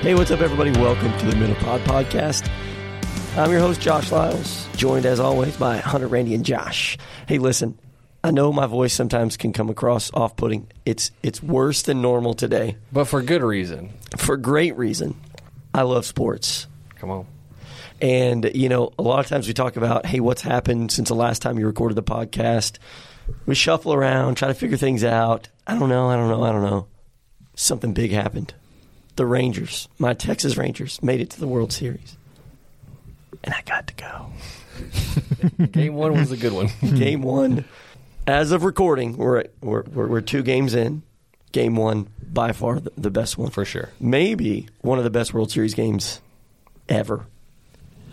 Hey, what's up, everybody? Welcome to the Minipod Podcast. I'm your host, Josh Lyles, joined as always by Hunter, Randy, and Josh. Hey, listen, I know my voice sometimes can come across off putting. It's, it's worse than normal today But for good reason. for great reason. I love sports. Come on. And, you know, a lot of times we talk about, hey, what's happened since the last time you recorded the podcast? We shuffle around, try to figure things out. I don't know, I don't know, I don't know. Something big happened. The Rangers, my Texas Rangers, made it to the World Series. And I got to go. Game one was a good one. Game one, as of recording, we're, at, we're, we're, we're two games in. Game one, by far the, the best one. For sure. Maybe one of the best World Series games ever,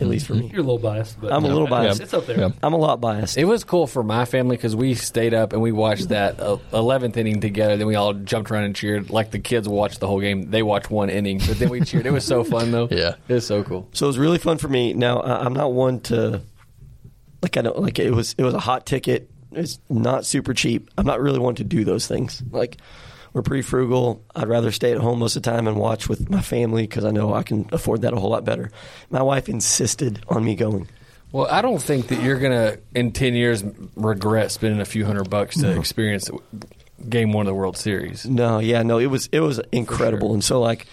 at least for me. You're a little biased, but I'm a little biased. It's up there. Yeah. I'm a lot biased. It was cool for my family because we stayed up and we watched that uh, 11th inning together. Then we all jumped around and cheered. Like the kids watched the whole game. They watched one inning, but then we cheered. It was so fun, though. Yeah. It was so cool. So it was really fun for me. Now I- I'm not one to like I don't like it was it was a hot ticket. It's not super cheap. I'm not really one to do those things. Like we're pretty frugal. I'd rather stay at home most of the time and watch with my family because I know I can afford that a whole lot better. My wife insisted on me going. Well, I don't think that you're going to, in 10 years, regret spending a few hundred bucks to experience game one of the World Series. No, yeah, no, it was it was incredible. sure. And so like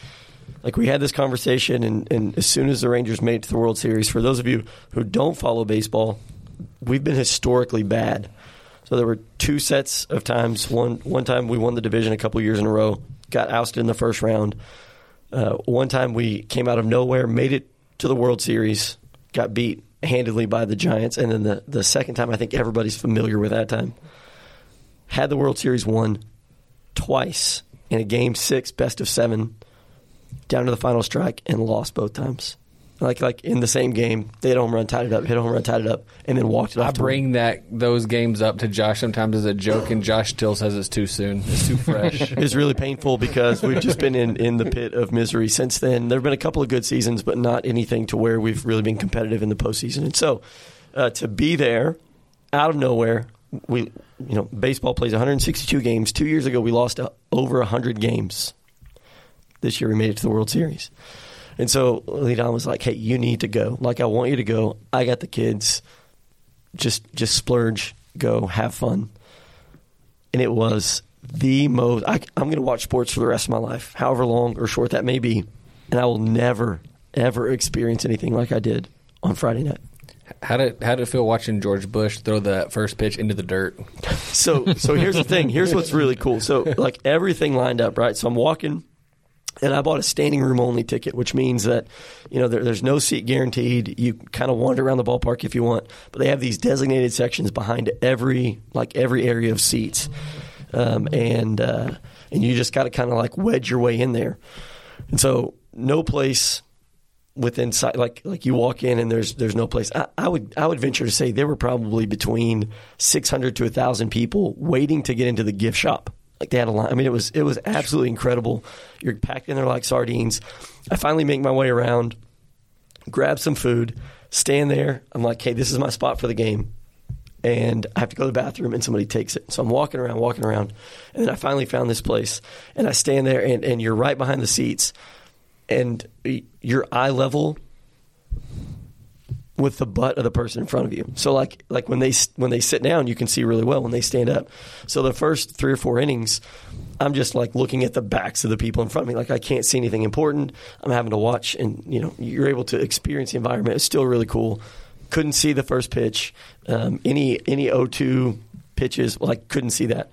like we had this conversation and, and as soon as the Rangers made it to the World Series, for those of you who don't follow baseball, we've been historically bad. So there were two sets of times. One one time we won the division a couple years in a row, got ousted in the first round. Uh, one time we came out of nowhere, made it to the World Series, got beat handedly by the Giants, and then the, the second time I think everybody's familiar with that time. Had the World Series won twice in a game six, best of seven, down to the final strike, and lost both times. Like like in the same game, they hit a home run, tied it up, hit a home run, tied it up, and then walked it off. I bring that those games up to Josh sometimes as a joke, and Josh still says it's too soon. It's too fresh. It's really painful because we've just been in, in the pit of misery since then. There have been a couple of good seasons, but not anything to where we've really been competitive in the postseason. And so, uh, to be there, out of nowhere, we you know baseball plays 162 games. Two years ago, we lost over 100 games. This year, we made it to the World Series. And so Leadon was like, "Hey, you need to go. Like, I want you to go. I got the kids. Just, just splurge, go, have fun." and it was the most. I, I'm going to watch sports for the rest of my life, however long or short that may be, and I will never, ever experience anything like I did on Friday night. How did how did it feel watching George Bush throw that first pitch into the dirt? So, so here's the thing. Here's what's really cool. So, like everything lined up, right? So I'm walking. And I bought a standing room only ticket, which means that you know there, there's no seat guaranteed. You kind of wander around the ballpark if you want, but they have these designated sections behind every like every area of seats, um, and uh, and you just got to kind of like wedge your way in there. And so no place within sight like like you walk in and there's there's no place. I, I would I would venture to say there were probably between 600 to 1000 people waiting to get into the gift shop. Like they had a line. I mean, it was it was absolutely incredible. You're packed in there like sardines. I finally make my way around, grab some food, stand there. I'm like, hey, this is my spot for the game. And I have to go to the bathroom, and somebody takes it. So I'm walking around, walking around, and then I finally found this place. And I stand there, and, and you're right behind the seats, and your eye level with the butt of the person in front of you. So like like when they when they sit down, you can see really well when they stand up. So the first three or four innings, I'm just like looking at the backs of the people in front of me. Like I can't see anything important. I'm having to watch, and you know you're able to experience the environment. It's still really cool. Couldn't see the first pitch. Um, any any O2 pitches, like couldn't see that.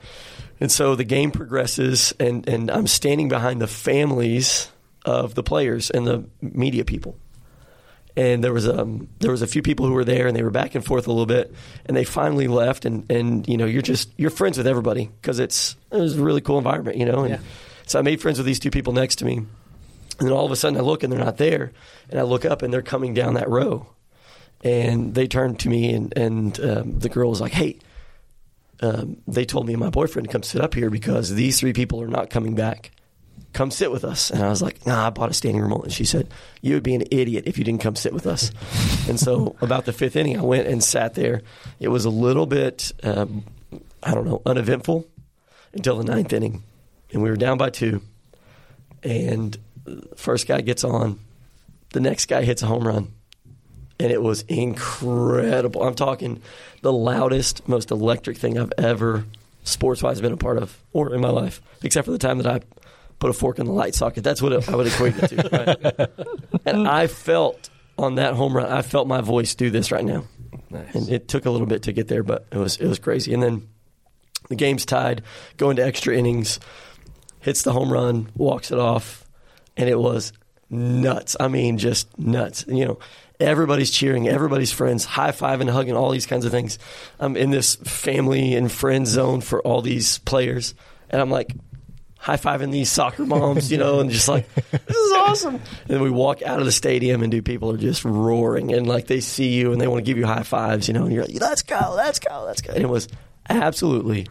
And so the game progresses, and and I'm standing behind the families of the players and the media people and there was um there was a few people who were there and they were back and forth a little bit and they finally left and and you know you're just you're friends with everybody because it's it was a really cool environment you know and Yeah. so I made friends with these two people next to me. And then all of a sudden I look and they're not there. And I look up and they're coming down that row. And they turned to me and and um, the girl was like hey um, they told me and my boyfriend to come sit up here because these three people are not coming back come sit with us. And I was like, nah, I bought a standing room only. And she said, you would be an idiot if you didn't come sit with us. and so about the fifth inning, I went and sat there. It was a little bit, um, I don't know, uneventful until the ninth inning. And we were down by two. And first guy gets on, the next guy hits a home run, and it was incredible. I'm talking the loudest, most electric thing I've ever sports wise been a part of or in my life, except for the time that I put a fork in the light socket. That's what I would equate it to. Right? and I felt on that home run, I felt my voice do this right now. Nice. And it took a little bit to get there, but it was it was crazy. And then the game's tied, go into extra innings, hits the home run, walks it off, and it was nuts. I mean, just nuts. You know, everybody's cheering, everybody's friends, high fiving, hugging, all these kinds of things. I'm in this family and friend zone for all these players, and I'm like high fiving these soccer moms, you know, and just like this is awesome. And then we walk out of the stadium, and dude, people are just roaring, and like they see you and they want to give you high fives, you know, and you're like, let's go, let's go, let's go. And it was absolutely,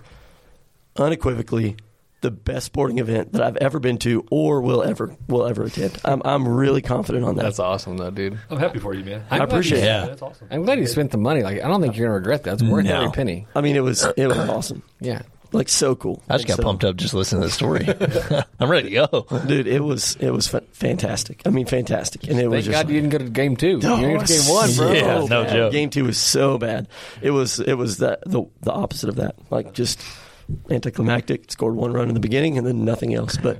unequivocally the best sporting event that I've ever been to or will ever will ever attend. I'm I'm really confident on that. That's awesome, though, dude. I'm happy for you, man. I appreciate it. Yeah, Yeah. that's awesome. I'm glad you spent the money. Like, I don't think you're gonna regret that. It's worth No. every penny. I mean, it was it was awesome, Yeah. Like so cool. I just got So- pumped up just listening to the story. I'm ready to go. dude. It was it was fantastic. I mean, fantastic, and it was Thank just. God you didn't go to game two. Oh, you went to game one, bro. Yeah, oh, no bad. joke. Game two was so bad. It was it was the the, the opposite of that. Like just anticlimactic. Scored one run in the beginning and then nothing else. But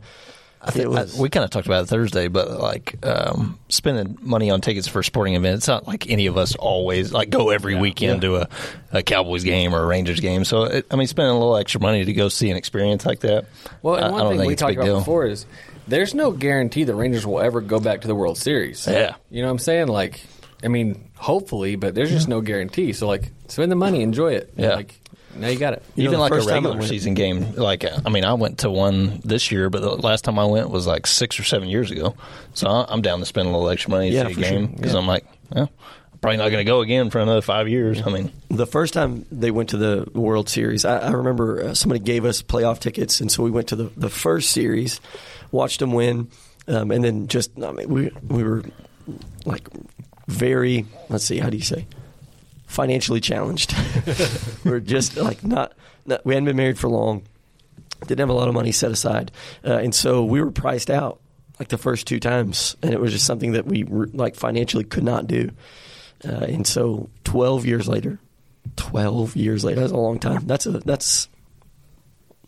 I think was I, we kind of talked about it Thursday, but like um, spending money on tickets for a sporting event, it's not like any of us always like go every weekend to a, a Cowboys game or a Rangers game. So it, I mean, spending a little extra money to go see an experience like that. Well, I, and I one don't thing we talked about deal. before is there's no guarantee the Rangers will ever go back to the World Series. Yeah. You know what I'm saying? Like, I mean, hopefully, but there's just no guarantee. So, like, spend the money, enjoy it. Yeah. Like, now you got it. You Even the like a first time I regular season game, like uh, I mean, I went to one this year, but the last time I went was like six or seven years ago. So I- I'm down to spend a little extra money to Yeah, see a for sure. game because I'm like, well, I'm probably not going to go again for another five years. I mean, the first time they went to the World Series, I, I remember uh, somebody gave us playoff tickets, and so we went to the, the first series, watched them win, um, and then just I mean, we we were like very let's see how do you say financially challenged. we are just like not, not we hadn't been married for long, didn't have a lot of money set aside, uh, and so we were priced out like the first two times, and it was just something that we were, like financially could not do. Uh, and so, twelve years later, twelve years later, that's a long time. That's a that's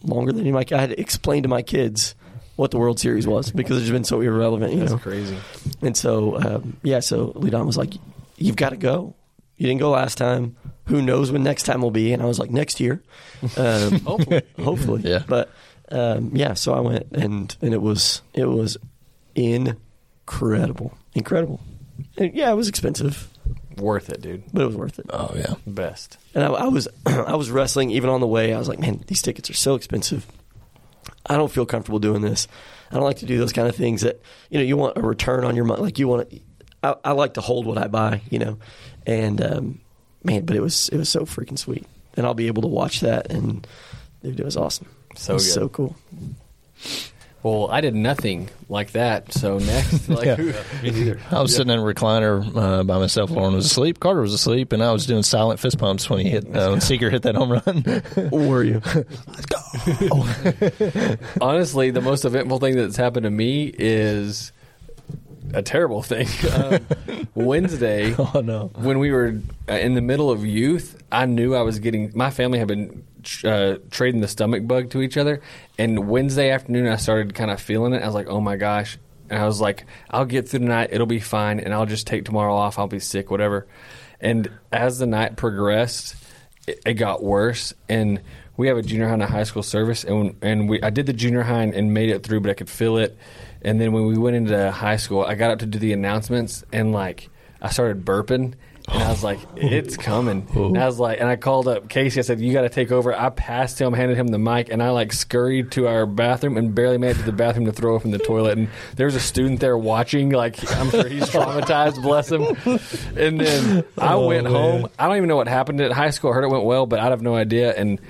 longer than of my. I had to explain to my kids what the World Series was because it's been so irrelevant, you That's know. crazy. And so, um, yeah, so Lidon was like, "You've got to go. You didn't go last time. Who knows when next time will be?" And I was like, "Next year, um, Hopefully. hopefully." Yeah. But um, yeah, so I went and and it was it was incredible, incredible. And yeah, it was expensive, Worth it, dude. but it was worth it. oh yeah, Best. And I, I was I was wrestling even on the way. I was like, man, these tickets are so expensive. I don't feel comfortable doing this. I don't like to do those kind of things that you know you want a return on your money. Like you want to. I, I like to hold what I buy, you know, and um, man, but it was it was so freaking sweet, and I'll be able to watch that, and dude, it was awesome. So it was good. so cool. Well, I did nothing like that. So next, like, Yeah. who, Me neither. I was sitting in a recliner uh, by myself. Lauren was asleep. Carter was asleep, and I was doing silent fist pumps when he hit uh, when Seager hit that home run. Were you? honestly, the most eventful thing that's happened to me is a terrible thing. Um, Wednesday, oh no! when we were uh, in the middle of youth, I knew I was getting. My family had been uh, trading the stomach bug to each other, and Wednesday afternoon, I started kind of feeling it. I was like, "Oh my gosh!" And I was like, "I'll get through the night. It'll be fine, and I'll just take tomorrow off. I'll be sick, whatever." And as the night progressed, it, it got worse, and we have a junior high and a high school service, and and we I did the junior high and, and made it through, but I could feel it. And then when we went into high school, I got up to do the announcements, and like I started burping, and I was like, oh. "It's coming." And I oh. was like, and I called up Casey. I said, "You got to take over." I passed him, handed him the mic, and I like scurried to our bathroom and barely made it to the bathroom to throw up in the toilet. And there was a student there watching. Like I'm sure he's traumatized. bless him. And then I oh, went home. I don't even know what happened at high school. I heard it went well, but I have no idea. And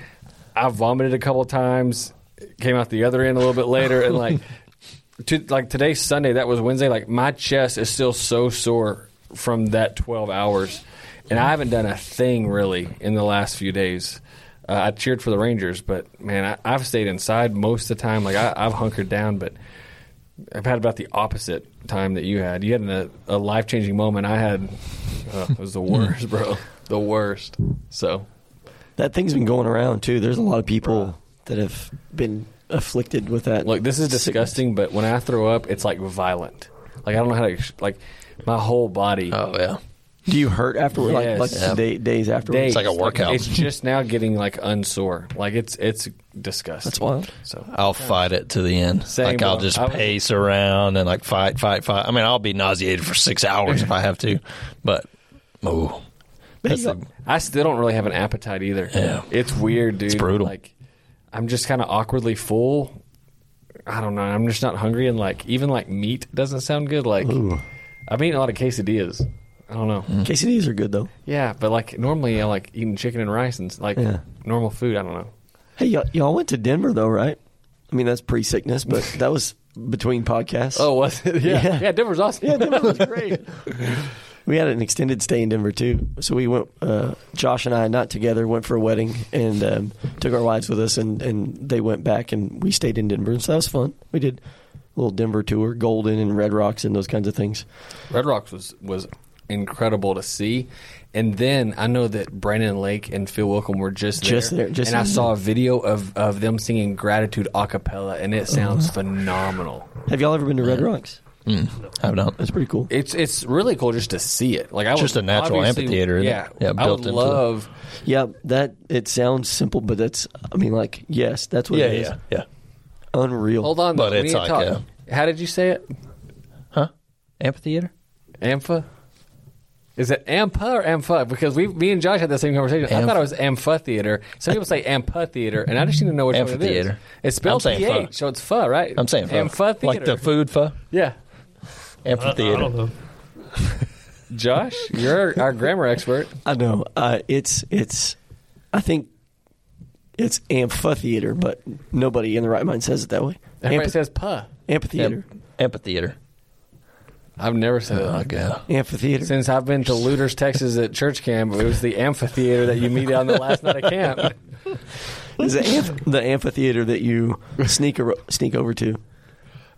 I vomited a couple of times. Came out the other end a little bit later, and like. To, like today's Sunday, that was Wednesday. Like my chest is still so sore from that 12 hours, and I haven't done a thing really in the last few days. Uh, I cheered for the Rangers, but man, I, I've stayed inside most of the time. Like I, I've hunkered down, but I've had about the opposite time that you had. You had a, a life changing moment. I had uh, it was the worst, bro. The worst. So That thing's been going around too. There's a lot of people that have been afflicted with that. look, this is sickness. disgusting. But when I throw up, it's like violent. Like I don't know how to ex- like my whole body. Oh yeah. Do you hurt afterwards? Yes. Like, like Yeah. day, days afterwards? days. like a workout. It's just now getting like unsore. Like it's it's disgusting. That's wild. So I'll fight it to the end. Same, like I'll bro. just I was- pace around and like fight, fight, fight. I mean, I'll be nauseated for six hours if I have to, but oh, that's the, I still don't really have an appetite either. Yeah. It's weird, dude. It's brutal. Like I'm just kind of awkwardly full. I don't know. I'm just not hungry, and like even like meat doesn't sound good. Like I've eaten a lot of quesadillas. I don't know. Mm. Quesadillas are good though. Yeah, but like normally I like eating chicken and rice and like Yeah. normal food. I don't know. Hey, y'all, y'all went to Denver though, right? I mean, that's pre-sickness, but that was between podcasts. Oh, was it? Yeah, Yeah. yeah. Denver's awesome. yeah, Denver was great. we had an extended stay in Denver too. So we went. Uh, Josh and I, not together, went for a wedding and um, took our wives with us, and and they went back, and we stayed in Denver. So that was fun. We did a little Denver tour, Golden and Red Rocks, and those kinds of things. Red Rocks was was incredible to see. And then I know that Brandon Lake and Phil Wickham were just there. Just there, just and I saw a video of, of them singing Gratitude a cappella, and it sounds phenomenal. Have y'all ever been to Red Rocks? Mm. I've not. It's pretty cool. It's it's really cool just to see it. Like I Just would a natural amphitheater, isn't it? Yeah, Yeah, I would into the- love. Yeah, that it sounds simple, but that's. I mean, like, yes, that's what Yeah, it is. yeah, yeah. Unreal. Hold on, But it's like talk. How did you say it? Huh? Amphitheater? Ampha. Is it Ampa or Ampha? Because we, me and Josh had the same conversation. I thought it was Amphitheater. Some people say Amphitheater, and I just need to know which one it is. Amphitheater. It's spelled I'm pho. So it's pho, right? I'm saying pho. Amphitheater. Like the food pho? Yeah. I, I Amphitheater. don't know. Josh, you're our grammar expert. I know. Uh, it's it's. I think it's amphitheater, but nobody in the right mind says it that way. Everybody Amphi- says pho. amphitheater. Am- amphitheater. I've never said it. Oh, God. Amphitheater. Since I've been to Lueders, Texas at church camp, it was the amphitheater that you meet on the last night of camp. Is it amph- the amphitheater that you sneak ar- sneak over to?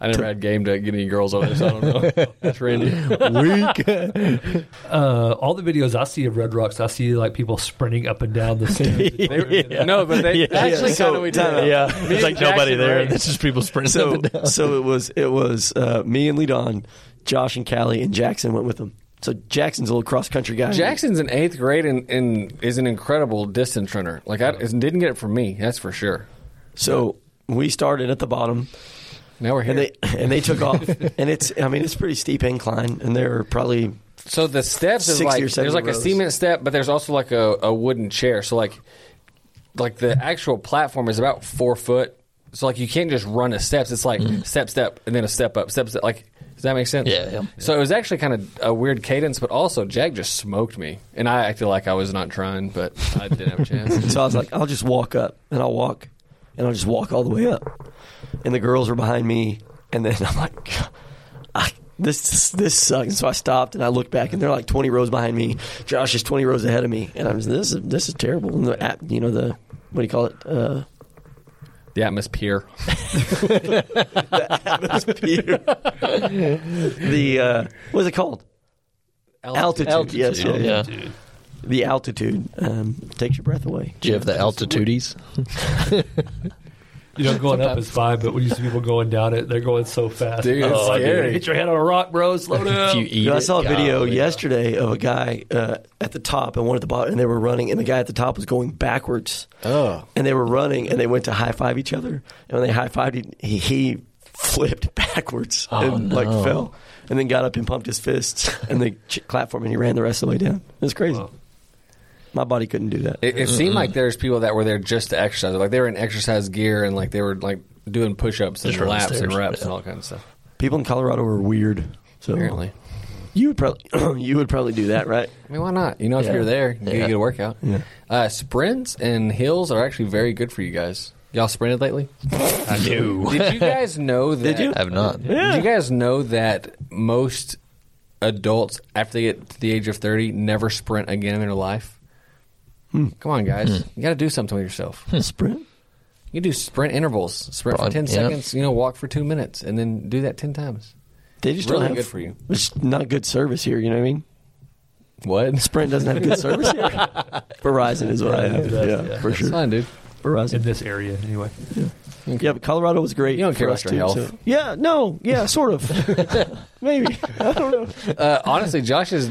I never had game to get any girls over there, so I don't know. That's Randy. Uh, all the videos I see of Red Rocks, I see like people sprinting up and down the stairs. They- No, but they actually So, kind of we did. time. Yeah, Me it's like and nobody Jackson there. raced. It's just people sprinting So up and down. so it was it was uh, me and Ledon, Josh and Callie and Jackson went with them. So Jackson's a little cross country guy. Jackson's in eighth grade and, and is an incredible distance runner. Like I didn't get it from me, that's for sure. So we started at the bottom. Now we're here. and they and they took off. and it's I mean it's a pretty steep incline, and they're probably so the steps is like there's like a cement step, but there's also like a, a wooden chair. So like like the actual platform is about four foot. So like you can't just run the steps. It's like mm-hmm. step step and then a step up, step step. Like does that make sense? Yeah, yeah. So it was actually kind of a weird cadence, but also Jack just smoked me, and I acted like I was not trying, but I didn't have a chance. so I was like I'll just walk up and I'll walk and I'll just walk all the way up, and the girls are behind me, and then I'm like. I, this this sucks. And so I stopped and I looked back, and they're like 20 rows behind me. Josh is 20 rows ahead of me, and I was this is this is terrible. And the app, you know the what do you call it? Uh, the atmosphere. the uh, what's it called? Altitude. Altitude, Yes, yeah, yeah. Dude. The altitude um, takes your breath away. Do you have the altitudes? You know, going up is fine, but when you see people going down it, they're going so fast. Dude, it's Oh, scary. Hit your head on a rock, bro. Slow If down. you eat You know, I it, saw a video golly. yesterday of a guy uh, at the top and one at the bottom, and they were running, and the guy at the top was going backwards. Oh. And they were running, and they went to high five each other. And when they high fived, he, he flipped backwards and like fell, and then got up and pumped his fists, and they ch- clapped for him, and he ran the rest of the way down. It was crazy. Wow. My body couldn't do that. It, it seemed like there's people that were there just to exercise. Like they were in exercise gear and like they were like doing push-ups and Just run laps and stairs, reps yeah. and all kinds of stuff. People in Colorado are weird. So Apparently, you would probably you would probably do that, right? I mean, why not? You know, if Yeah. you're there, you Yeah. get a workout. Yeah. Uh, sprints and hills are actually very good for you guys. Y'all sprinted lately? I do. Did you guys know that? Did you? I have not. Did you guys know that most adults, after they get to the age of 30, never sprint again in their life? Hmm. Come on, guys. You got to do something with yourself. Sprint. You do sprint intervals. Sprint Probably, for ten yeah. seconds. You know, walk for two minutes, and then do that ten times. They just Really don't have good for you. It's not good service here. You know what I mean? What? Sprint doesn't have good service here. Verizon is what I have. Verizon Yeah, yeah. for It's sure. fine, dude. Verizon. in this area anyway. Yeah, but Colorado was great. You don't care for about us, your too, health. so- Yeah, no, yeah, sort of. Maybe I don't know. Uh, honestly, Josh is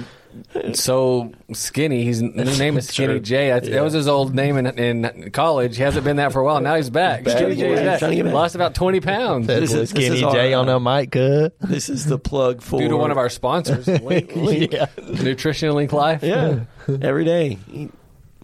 so skinny. His new name is Skinny Sure. J. That, that was his old name in, in college. He hasn't been that for a while. Now he's back. Back. Skinny J is back. trying to get back. Lost about twenty pounds. That This was is- this Skinny is J on a mic. Cut. This is the plug for Due to one of our sponsors, Link, Link, Yeah. Nutrition Link Life. Yeah, every day.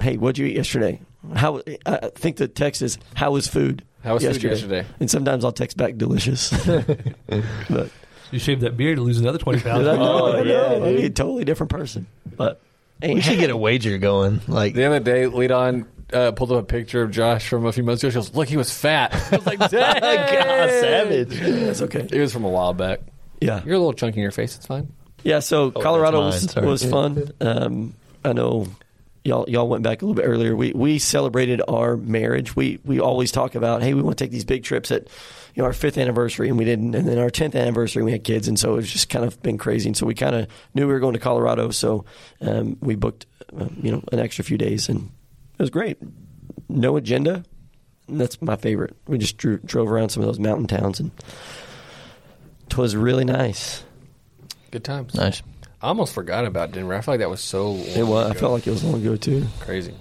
Hey, what'd you eat yesterday? How? I think the text is how was food? How was food yesterday? And sometimes I'll text back delicious. but You shave that beard, you lose another twenty pounds. I know, Oh, I yeah, know. I'll be a totally different person. But We should get a wager going. Like The other day, Leadon uh, pulled up a picture of Josh from a few months ago. She goes, "Look, he was fat." I was like, "Dang, God, savage. that's okay. It was from a while back. Yeah, You're a little chunky in your face. It's fine. yeah. So Oh, Colorado was, was fun. Um, I know y'all y'all went back a little bit earlier. We we celebrated our marriage. We we always talk about hey we want to take these big trips at you know our fifth anniversary and we didn't, and then our tenth anniversary we had kids, and so it's just kind of been crazy. And so we kind of knew we were going to Colorado, so um, we booked um, you know an extra few days, and it was great. No agenda. And that's my favorite. We just drew, drove around some of those mountain towns, and it was really nice. Good times. nice. I almost forgot about Denver. I feel like that was so. Long It was. I felt like it was long ago too. crazy.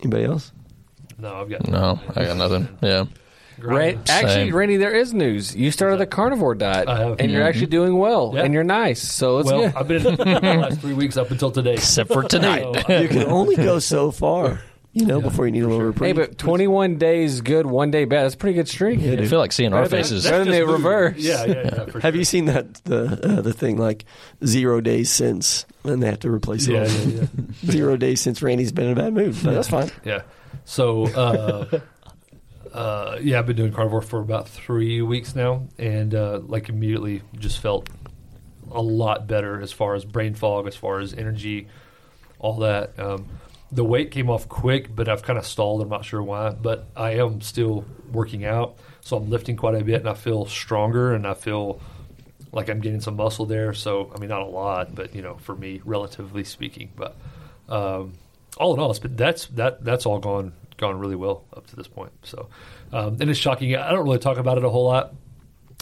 Anybody else? No, I've got No, I got nothing. Yeah. Right. Actually, Same. Randy, there is news. You started the carnivore diet, I have. and you're actually doing well, Yeah. and you're nice. So it's well, good. I've been in the last three weeks up until today. Except for tonight. So, You can only go so far, you know, before you need a little Hey, reprieve. but 21 days good, one day bad. That's a pretty good streak. I feel like seeing our faces. better than the just reverse. Yeah, yeah, yeah. For have sure. you seen that the uh, the thing like zero days since, and they have to replace it? Yeah, all. yeah, yeah. Zero days since Randy's been in a bad mood, but that's fine. Yeah. So, uh, uh, yeah, I've been doing carnivore for about three weeks now, and uh, like immediately just felt a lot better as far as brain fog, as far as energy, all that. Um, the weight came off quick, but I've kind of stalled. I'm not sure why, but I am still working out, so I'm lifting quite a bit, and I feel stronger, and I feel like I'm getting some muscle there. So, I mean, not a lot, but you know, for me, relatively speaking, but. Um, all in all, it's been, that's that that's all gone gone really well up to this point. So, um, and it's shocking. I don't really talk about it a whole lot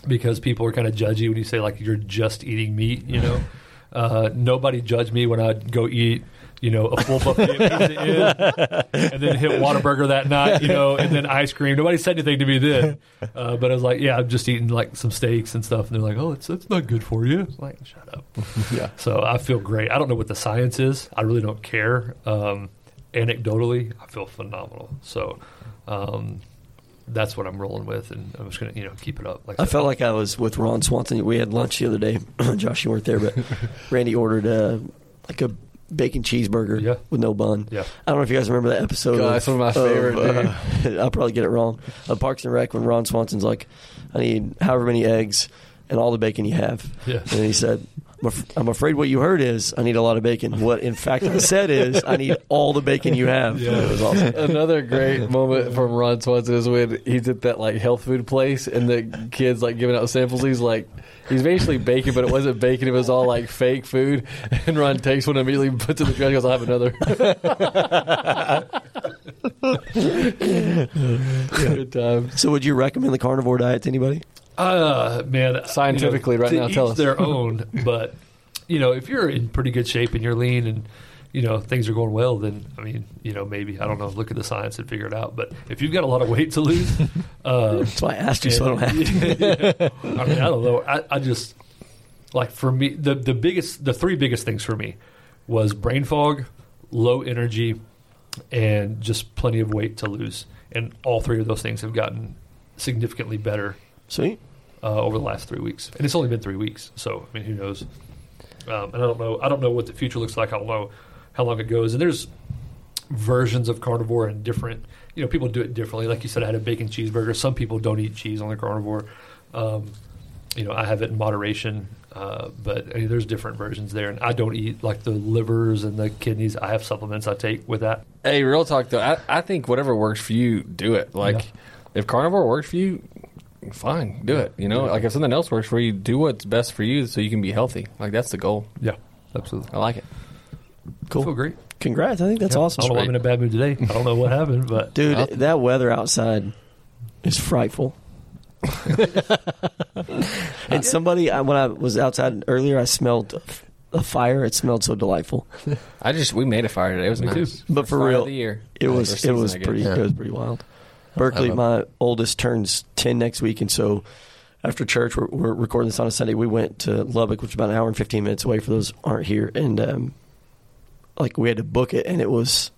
because people are kind of judgy when you say like you're just eating meat. You know, uh, nobody judged me when I'd go eat. You know, a full buffet of pizza in, and then hit Whataburger that night. You know, and then ice cream. Nobody said anything to me then, uh, but I was like, "Yeah, I'm just eating like some steaks and stuff." And they're like, "Oh, it's it's not good for you." I like, "Shut up." Yeah. So I feel great. I don't know what the science is. I really don't care. Um, anecdotally, I feel phenomenal. So um, that's what I'm rolling with, and I'm just gonna you know keep it up. Like I felt like I was with Ron Swanson. We had lunch the other day. Josh, you weren't there, but Randy ordered uh, like a bacon cheeseburger Yeah. with no bun. Yeah. I don't know if you guys remember that episode. God, of, that's one of my favorite, uh, I'll probably get it wrong. Of Parks and Rec when Ron Swanson's like, I need however many eggs and all the bacon you have. Yeah. And he said, I'm, afraid what you heard is I need a lot of bacon. What in fact I said is I need all the bacon you have. Yeah. It was awesome. Another great moment from Ron Swanson is when he's at that like health food place and the kids like giving out samples. He's like, he's basically bacon, but it wasn't bacon. It was all like fake food. And Ron takes one and immediately puts it in the trash. and Goes, I'll have another. Good time. So would you recommend the carnivore diet to anybody? Uh, man, Scientifically you know, right now, tell us. their own. But you know, if you're in pretty good shape and you're lean and you know things are going well, then I mean, you know, maybe I don't know. Look at the science and figure it out. But if you've got a lot of weight to lose, uh, That's why I asked you, so I don't have to. Yeah. I mean, I don't know. I, I just like for me the the biggest the three biggest things for me was brain fog, low energy, and just plenty of weight to lose. And all three of those things have gotten significantly better Sweet. uh, over the last three weeks, and it's only been three weeks. So I mean, who knows? Um, and I don't know. I don't know what the future looks like. I don't know how long it goes. And there's versions of carnivore and different. You know, people do it differently. Like you said, I had a bacon cheeseburger. Some people don't eat cheese on the carnivore. Um, you know, I have it in moderation, uh, but I mean, there's different versions there. And I don't eat like the livers and the kidneys. I have supplements I take with that. Hey, real talk though, I, I think whatever works for you, do it. Like, Yeah. if carnivore works for you, fine, do it. You know, like if something else works for you, do what's best for you so you can be healthy. Like that's the goal. Yeah, absolutely. I like it. Cool. I feel great. Congrats! I think that's Yeah. awesome. I don't know why I'm in a bad mood today. I don't know what happened, but Dude, Well- that weather outside is frightful. and somebody, I, when I was outside earlier, I smelled a fire. It smelled so delightful. I just we made a fire today. It was Me too. nice. But for Fire real, of the year. It Or was it season, was I guess. pretty Yeah. it was pretty wild. Berkeley, my oldest turns ten next week, and so after church, we're, we're recording this on a Sunday. We went to Lubbock, which is about an hour and fifteen minutes away for those who aren't here, and um, like we had to book it, and it was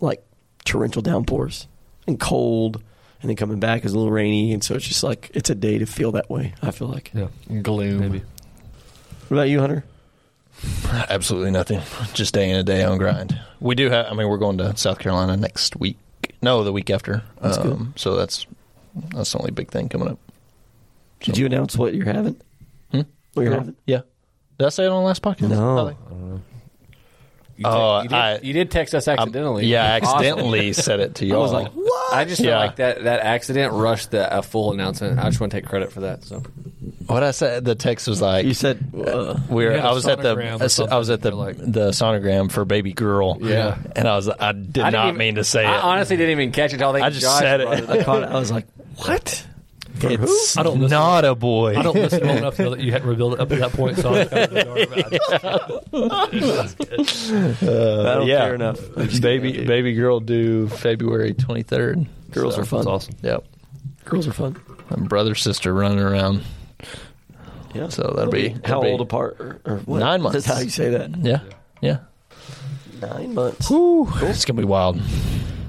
like torrential downpours and cold, and then coming back is a little rainy, and so it's just like it's a day to feel that way. I feel like. yeah, Gloom. maybe. What about you, Hunter? Absolutely nothing. Just day in and day on grind. We do have. I mean, we're going to South Carolina next week. No, the week after. That's um, So that's that's the only big thing coming up. Did you announce what you're having? Hmm? What you're having? Yeah. Did I say it on the last podcast? No. I think- You, Oh, you, did, I- you did text us I'm- accidentally. yeah, I accidentally said it to y'all. I was like, what? I just feel Yeah. like that that accident rushed the a full announcement. I just want to take credit for that. So what I said. The text was like, You said uh, we were, You had was at the I was at the you're like- the sonogram for baby girl. Yeah. and I was I did I didn't even- mean to say I it. I honestly didn't even catch it. All they I just Josh said it. brought. I caught it. I was like, what? It's I don't listen. not a boy. I don't listen well enough to know that you hadn't revealed it up to that point. So I'm kind of in the dark about it. I uh, don't yeah. care enough. Baby baby girl due February twenty third. Girls are fun. That's awesome. Yep. Girls are fun. My brother sister running around. Yeah. So that'll be how that'll be- old apart? Or, or what? Nine months. That's how you say that. Yeah. Yeah. Nine months. Whew. It's gonna be wild.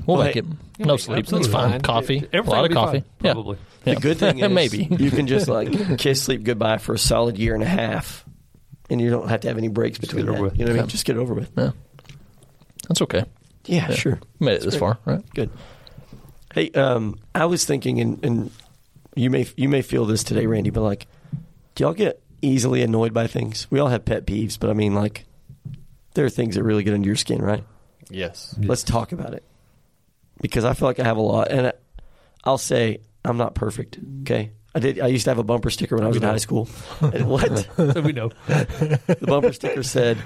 We'll Well, make hey, it. No sleep. That's fine. fine. Coffee. Everything a lot of coffee. fine, Yeah. probably. Yeah. The good thing is, maybe you can just like kiss sleep goodbye for a solid year and a half, and you don't have to have any breaks between that. over with. You know what I mean? Just get over with. Yeah. That's okay. Yeah, Yeah. sure. Made it this far, right? Good. Hey, um, I was thinking, and, and you may you may feel this today, Randy, but like, do y'all get easily annoyed by things? We all have pet peeves, but I mean, like, there are things that really get under your skin, right? Yes. Let's talk about it because I feel like I have a lot, and I, I'll say I'm not perfect. Okay, I did. I used to have a bumper sticker when I was in high school. And what we know. the bumper sticker said.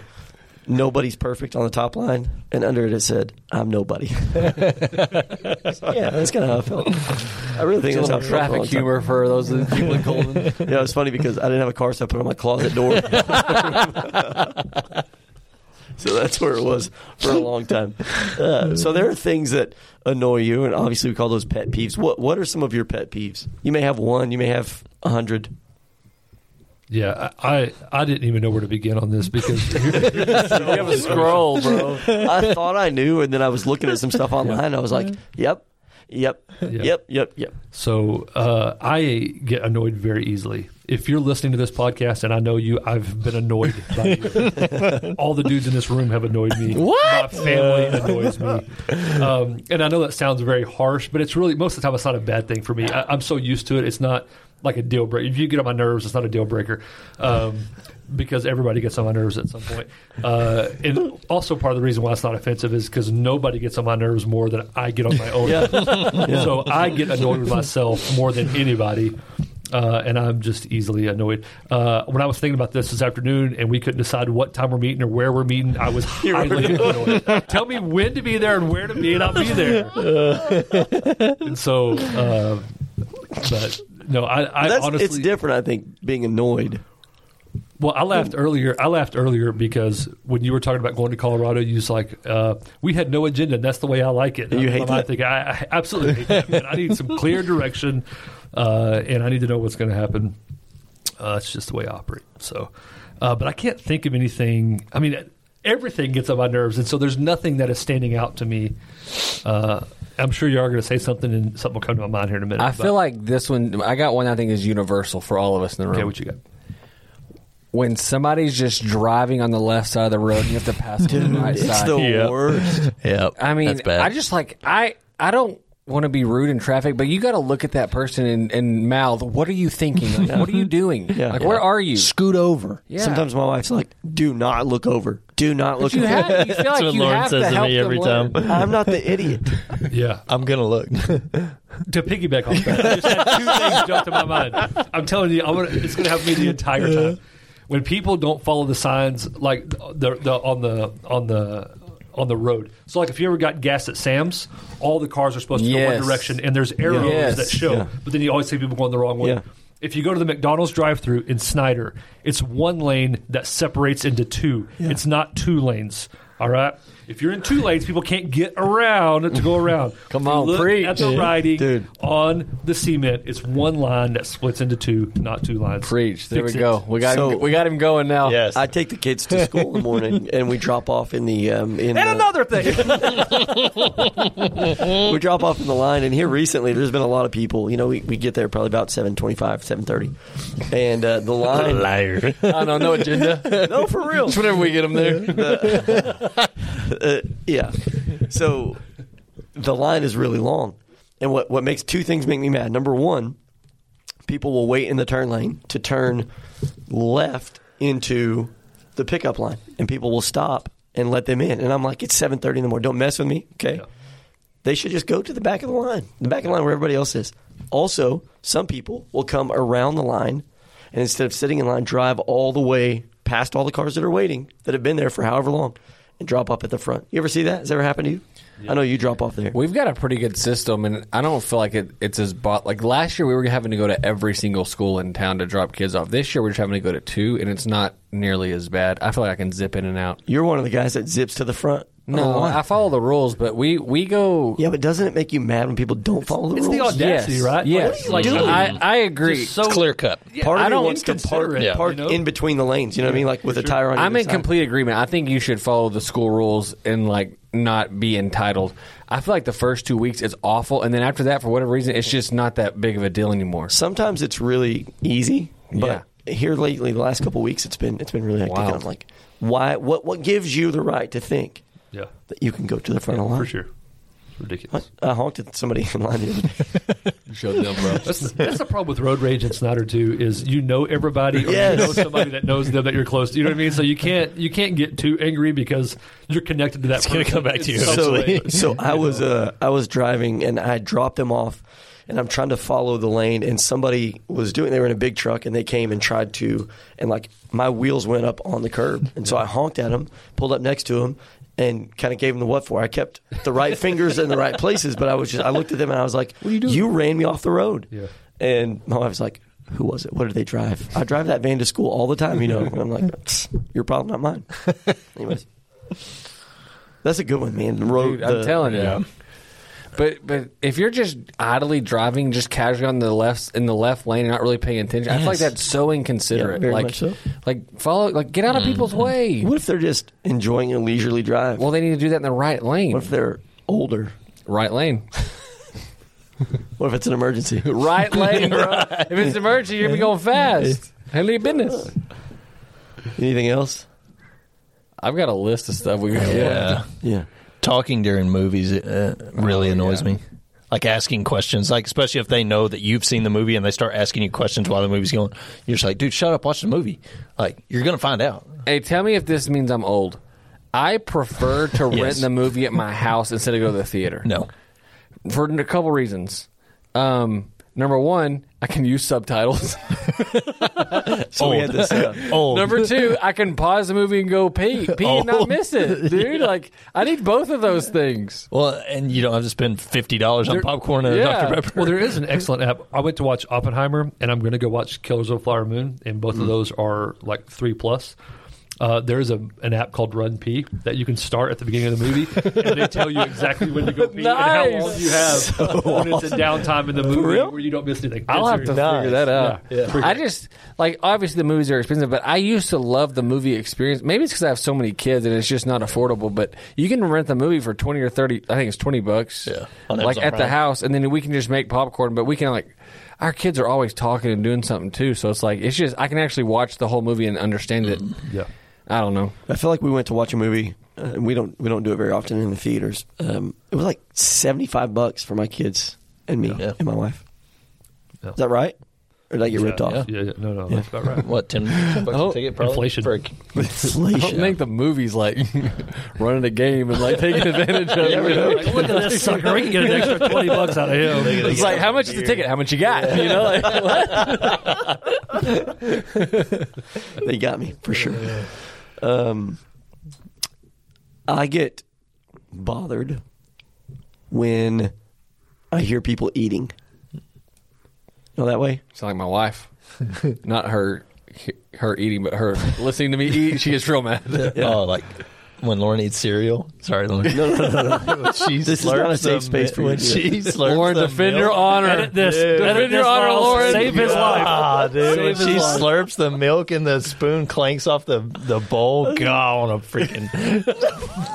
Nobody's perfect on the top line, and under it it said, "I'm nobody." yeah, that's kind of how I felt. I really think It's that's a how I felt for little a traffic time. humor for those of the people in Colton. Yeah, it was funny because I didn't have a car, so I put it on my closet door. So that's where it was for a long time. Uh, so there are things that annoy you, and obviously we call those pet peeves. What What are some of your pet peeves? You may have one, you may have a hundred. Yeah, I, I I didn't even know where to begin on this because you have a scroll, bro. I thought I knew, and then I was looking at some stuff online. And I was like, "Yep, yep, yep, yep, yep." So uh, I get annoyed very easily. If you're listening to this podcast, and I know you, I've been annoyed by you. All the dudes in this room have annoyed me. What? My family annoys me. Um, and I know that sounds very harsh, but it's really most of the time it's not a bad thing for me. I, I'm so used to it. It's not like a deal breaker. If you get on my nerves, it's not a deal breaker. Um, because everybody gets on my nerves at some point. Uh, and also part of the reason why it's not offensive is because nobody gets on my nerves more than I get on my own. Yeah. So I get annoyed with myself more than anybody. Uh, and I'm just easily annoyed. Uh, when I was thinking about this this afternoon, and we couldn't decide what time we're meeting or where we're meeting, I was highly annoyed. Tell me when to be there and where to be, and I'll be there. and so, uh, but no, I, I That's, honestly, it's different. I think being annoyed. well, I laughed earlier. I laughed earlier because when you were talking about going to Colorado, you was like, uh, "We had no agenda, and that's the way I like it." And You I'm- hate I'm that? thinking, I, I absolutely hate that. Man. I need some clear direction, uh, and I need to know what's going to happen. Uh, it's just the way I operate. So, uh, but I can't think of anything. I mean, everything gets on my nerves, and so there's nothing that is standing out to me. Uh, I'm sure you are going to say something, and something will come to my mind here in a minute. I feel like this one. I got one. I think is universal for all of us in the room. okay, what you got? when somebody's just driving on the left side of the road, and you have to pass on the right It's side. the Yeah. worst. Yep. I mean, that's bad. I just like I I don't want to be rude in traffic, but you got to look at that person and, and mouth, "What are you thinking? Like, what are you doing? Yeah. Like, where are you?" Scoot over. Yeah. Sometimes my wife's like, "Do not look over. Do not look But you over." have, you feel That's like what you Lauren have says to to me them every learn. time. I'm not the idiot. Yeah. I'm gonna look. to piggyback off that, I just had two things jump to my mind. I'm telling you, I'm gonna, it's going to happen to me the entire time. When people don't follow the signs, like the, the on the on the on the road. So, like if you ever got gas at Sam's, all the cars are supposed to go Yes. one direction, and there's arrows Yes. that show. Yeah. But then you always see people going the wrong way. Yeah. If you go to the McDonald's drive-through in Snyder, it's one lane that separates into two. It's not two lanes. All right. If you're in two lanes, people can't get around to go around. Come If you on, look preach. at the writing Dude. on the cement. It's one line that splits into two, not two lines. Preach. There Fix we it. go. We got So- him, we got him going now. yes. I take the kids to school in the morning, and we drop off in the um, in And the, another thing. we drop off in the line. And here recently, there's been a lot of people. You know, we, we get there probably about seven twenty-five, seven thirty, and uh, the line. Liar. I don't know agenda. no, for real. Just whenever we get them there. Uh, yeah. So the line is really long, and what what makes two things make me mad. Number one, people will wait in the turn lane to turn left into the pickup line, and people will stop and let them in. And I'm like, it's seven thirty in the morning. Don't mess with me, okay? They should just go to the back of the line, the back of the line where everybody else is. Also, some people will come around the line, and instead of sitting in line, drive all the way past all the cars that are waiting that have been there for however long, and drop up at the front. You ever see that? Has that ever happened to you? I know you drop off there. We've got a pretty good system, and I don't feel like it, it's as bought. Like last year, we were having to go to every single school in town to drop kids off. This year, we're just having to go to two, and it's not nearly as bad. I feel like I can zip in and out. You're one of the guys that zips to the front. No, Oh. I follow the rules, but we we go. yeah, but doesn't it make you mad when people don't follow the rules? it's the rules? audacity, Yes, right? yes. Like, What are you like, doing? I I agree. so It's clear cut. Part of I me don't wants to park, inconsiderate, park you know? in between the lanes. You know what I mean? Like with a tire on. I'm either in side. complete agreement. I think you should follow the school rules and like not be entitled. I feel like the first two weeks is awful, and then after that, for whatever reason, it's just not that big of a deal anymore. Sometimes it's really easy, but here lately, the last couple weeks, it's been it's been really hectic. Wow. And I'm like, why? What what gives you the right to think yeah, that you can go to the front of the line? for sure. It's ridiculous. I honked at somebody in line the other day. Showed them, bro. That's, that's the problem with road rage in Snyder too. Is you know everybody, or Yes. you know somebody that knows them that you're close to. You know what I mean? So you can't you can't get too angry because you're connected to that. It's gonna come back to you so, so I was uh, I was driving and I dropped them off, and I'm trying to follow the lane, and somebody was doing. They were in a big truck, and they came and tried to, and like my wheels went up on the curb, and so I honked at them, pulled up next to him. And kind of gave him the what for. I kept the right fingers in the right places, but I was just I looked at them and I was like, "What are you doing? You ran me off the road." Yeah. And my wife was like, "Who was it? What did they drive?" I drive that van to school all the time, you know. And I'm like, "Psst, "Your problem, not mine." Anyways, that's a good one, man. The road, Dude, I'm the- telling you. yeah. But but if you're just idly driving, just casually on the left in the left lane, and not really paying attention, I feel like Yes. that's so inconsiderate. Yeah, very like much so. like follow like get out of mm-hmm. people's way. What if they're just enjoying a leisurely drive? Well, they need to do that in the right lane. what if they're older? right lane. What if it's an emergency? right lane, bro. If it's an emergency, you're gonna be going fast. Handle your business. Anything else? I've got a list of stuff we got. Yeah. Yeah. Talking during movies uh, really annoys me. Like asking questions, like especially if they know that you've seen the movie and they start asking you questions while the movie's going. You're just like, dude, shut up, watch the movie. Like you're gonna find out. Hey, tell me if this means I'm old. I prefer to Yes. rent the movie at my house instead of go to the theater. No, for a couple reasons. Um, number one, I can use subtitles. So we had this. Uh, old. number two, I can pause the movie and go pee, pee and not miss it, dude. Like I need both of those things. Well, and you don't have to spend fifty dollars on popcorn and yeah. Dr Pepper. Well, there is an excellent app. I went to watch Oppenheimer, and I'm going to go watch Killers of the Flower Moon, and both Mm. of those are like three plus. Uh, there's a an app called RunPee that you can start at the beginning of the movie, and they tell you exactly when to go pee and how Nice. long you have when it's a downtime in the movie where you don't miss anything. I'll It's have to serious. figure that out. Yeah, yeah. I just like obviously the movies are expensive, but I used to love the movie experience. Maybe it's because I have so many kids and it's just not affordable. But you can rent the movie for twenty or thirty. I think it's twenty bucks. Yeah, like Amazon at the house, and then we can just make popcorn. But we can like. Our kids are always talking and doing something too, so it's like it's just I can actually watch the whole movie and understand it. Yeah. I don't know. I feel like we went to watch a movie uh, we don't we don't do it very often in the theaters. Um, it was like seventy five bucks for my kids and me Yeah. and my wife. Yeah. Is that right? Or did I get ripped yeah, off? Yeah, yeah, no, no, that's about right. What ten, 10 bucks Oh, a ticket? Probably inflation. For a, Don't Inflation. make the movies like running a game and like taking advantage of it. Like, Look at this sucker. We can get an extra twenty bucks out of him. It's like, how much is the ticket? How much you got? You know, like, what? they got me for sure. Um, I get bothered when I hear people eating. Know that way? Sound like my wife. Not her, her eating, but her listening to me eat. She gets real mad. Oh, like when Lauren eats cereal. Sorry, Lauren. No, no, no, no. she This is not a safe space for you when she slurps Lauren, defend your honor. Edit this. Defend your honor, Miles. Lauren. Save his life. Ah, dude, when Save his she life. slurps the milk and the spoon clanks off the, the bowl, God, I want to freaking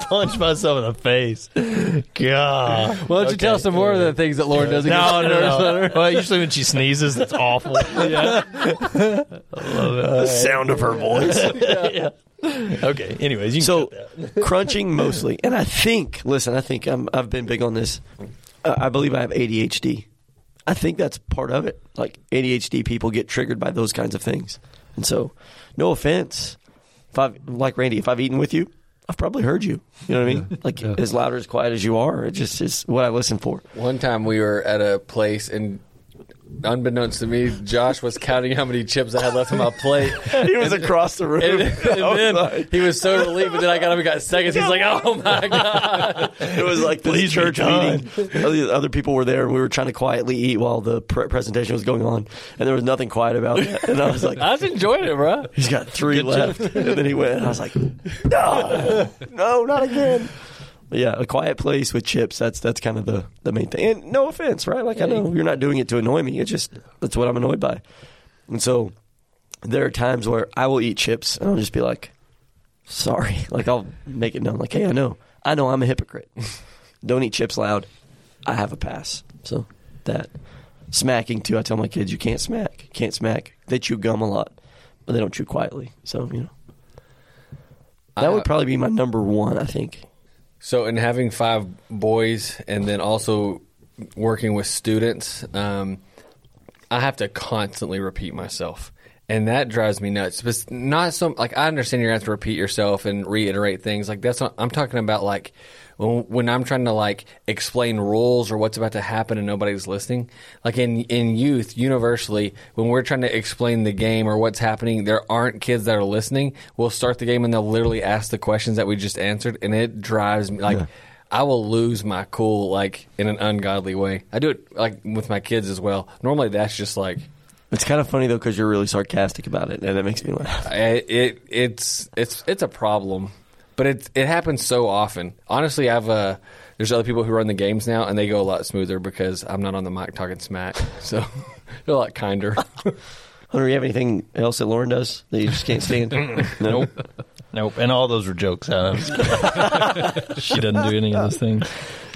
punch myself in the face. God. Why don't you tell us some more of the things that Lauren does? against No, no, no. Well, usually when she sneezes, that's awful. I love that. The sound of her voice. Okay, anyways, you can So, that. crunching mostly, and I think. Listen, I think I'm, I've been big on this. Uh, I believe I have ADHD. I think that's part of it. Like ADHD people get triggered by those kinds of things, and so, no offense. If I've like Randy, if I've eaten with you, I've probably heard you. You know what I mean? Like Yeah. as loud or as quiet as you are, it just is what I listen for. One time we were at a place and unbeknownst to me, Josh was counting how many chips I had left on my plate. he was across the room. And, and then he was so relieved, but then I got him and got seconds. He's like, "Oh my god!" It was like be church meeting. Other, other people were there, and we were trying to quietly eat while the pre- presentation was going on, and there was nothing quiet about that. And I was like, I was enjoying it, bro. "He's got three left," and then he went. And I was like, "No, no, not again." Yeah, a quiet place with chips. That's that's kind of the, the main thing. And no offense, right? Like I know you're not doing it to annoy me. It's just that's what I'm annoyed by. And so there are times where I will eat chips, and I'll just be like, "Sorry," like I'll make it known, like, "Hey, I know, I know, I'm a hypocrite." don't eat chips loud. I have a pass. So that smacking too. I tell my kids you can't smack, can't smack. They chew gum a lot, but they don't chew quietly. So you know that would probably be my number one. I think. So, in having five boys and then also working with students, um, I have to constantly repeat myself. And that drives me nuts. But not so like I understand you're gonna have to repeat yourself and reiterate things. Like that's what I'm talking about. Like when, when I'm trying to like explain rules or what's about to happen and nobody's listening. Like in in youth, universally, when we're trying to explain the game or what's happening, there aren't kids that are listening. We'll start the game and they'll literally ask the questions that we just answered, and it drives me like. I will lose my cool like in an ungodly way. I do it like with my kids as well. Normally, that's just like It's kind of funny though because you're really sarcastic about it, and it makes me laugh. I, it it's it's it's a problem, but it it happens so often. Honestly, I've uh, there's other people who run the games now, and they go a lot smoother because I'm not on the mic talking smack, so they're a lot kinder. Hunter, you have anything else that Lauren does that you just can't stand? no. Nope. And all those were jokes. I was- she doesn't do any of those things.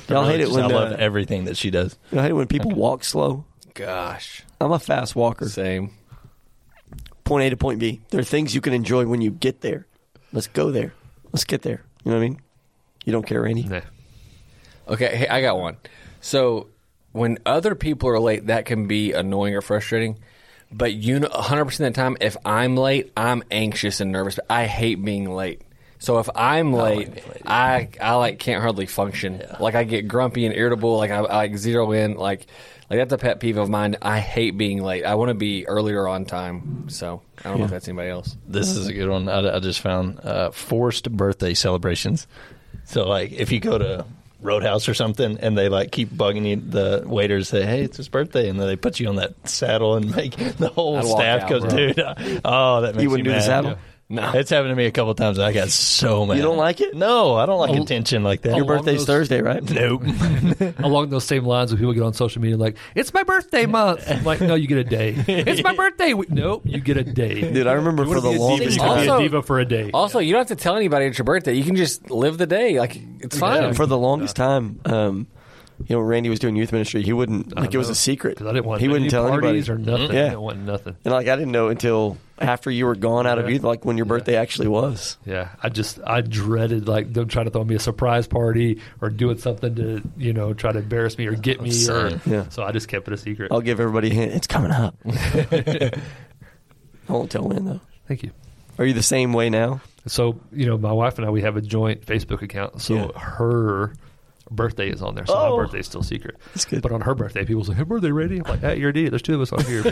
Y'all hate it when I love uh, everything that she does. I hate it when people walk slow. Gosh, I'm a fast walker. same. Point A to point B. There are things you can enjoy when you get there. Let's go there. Let's get there. You know what I mean? You don't care, Randy? Nah. Okay, hey, I got one. So when other people are late, that can be annoying or frustrating. But you know, 100% of the time, if I'm late, I'm anxious and nervous. I hate being late. So if I'm late, I I like can't hardly function. Like I get grumpy and irritable. Like I, I like zero in. Like like that's a pet peeve of mine. I hate being late. I want to be earlier on time. So I don't know if that's anybody else. This is a good one. I, I just found uh, forced birthday celebrations. So, like, if you go to Roadhouse or something, and they like keep bugging you, the waiters say, "Hey, it's his birthday," and then they put you on that saddle and make the whole I'd staff out, goes, bro. "Dude, oh, that makes You wouldn't me do the mad." saddle? No. It's happened to me a couple of times. and I got so mad. You don't like it? No, I don't like attention like that. Your Along birthday's those- Thursday, right? Nope. Along those same lines, when people get on social media like, "It's my birthday month," I'm like, "No, you get a day." It's my birthday. week." Nope, you get a day. Dude, I remember You for the diva, longest you can be time. a diva for a day. Also, you don't have to tell anybody it's your birthday. You can just live the day. Like it's fine. for the longest time, um, you know, Randy was doing youth ministry. He wouldn't like it was a secret. I didn't want He wouldn't any tell anybody. or nothing. Yeah. I didn't want nothing. And like I didn't know until after you were gone out of youth, like when your birthday actually was. Yeah, I just I dreaded like them trying to throw me a surprise party or doing something to you know try to embarrass me or get me. Or, Yeah. So I just kept it a secret. I'll give everybody a hint. It's coming up. I won't tell when though. Thank you. Are you the same way now? So you know, my wife and I we have a joint Facebook account. So Yeah. her birthday is on there. So Oh. my birthday is still secret. That's good. But on her birthday, people say, "Hey, birthday, ready?" I'm like, "Hey, you're an idiot. There's two of us on here."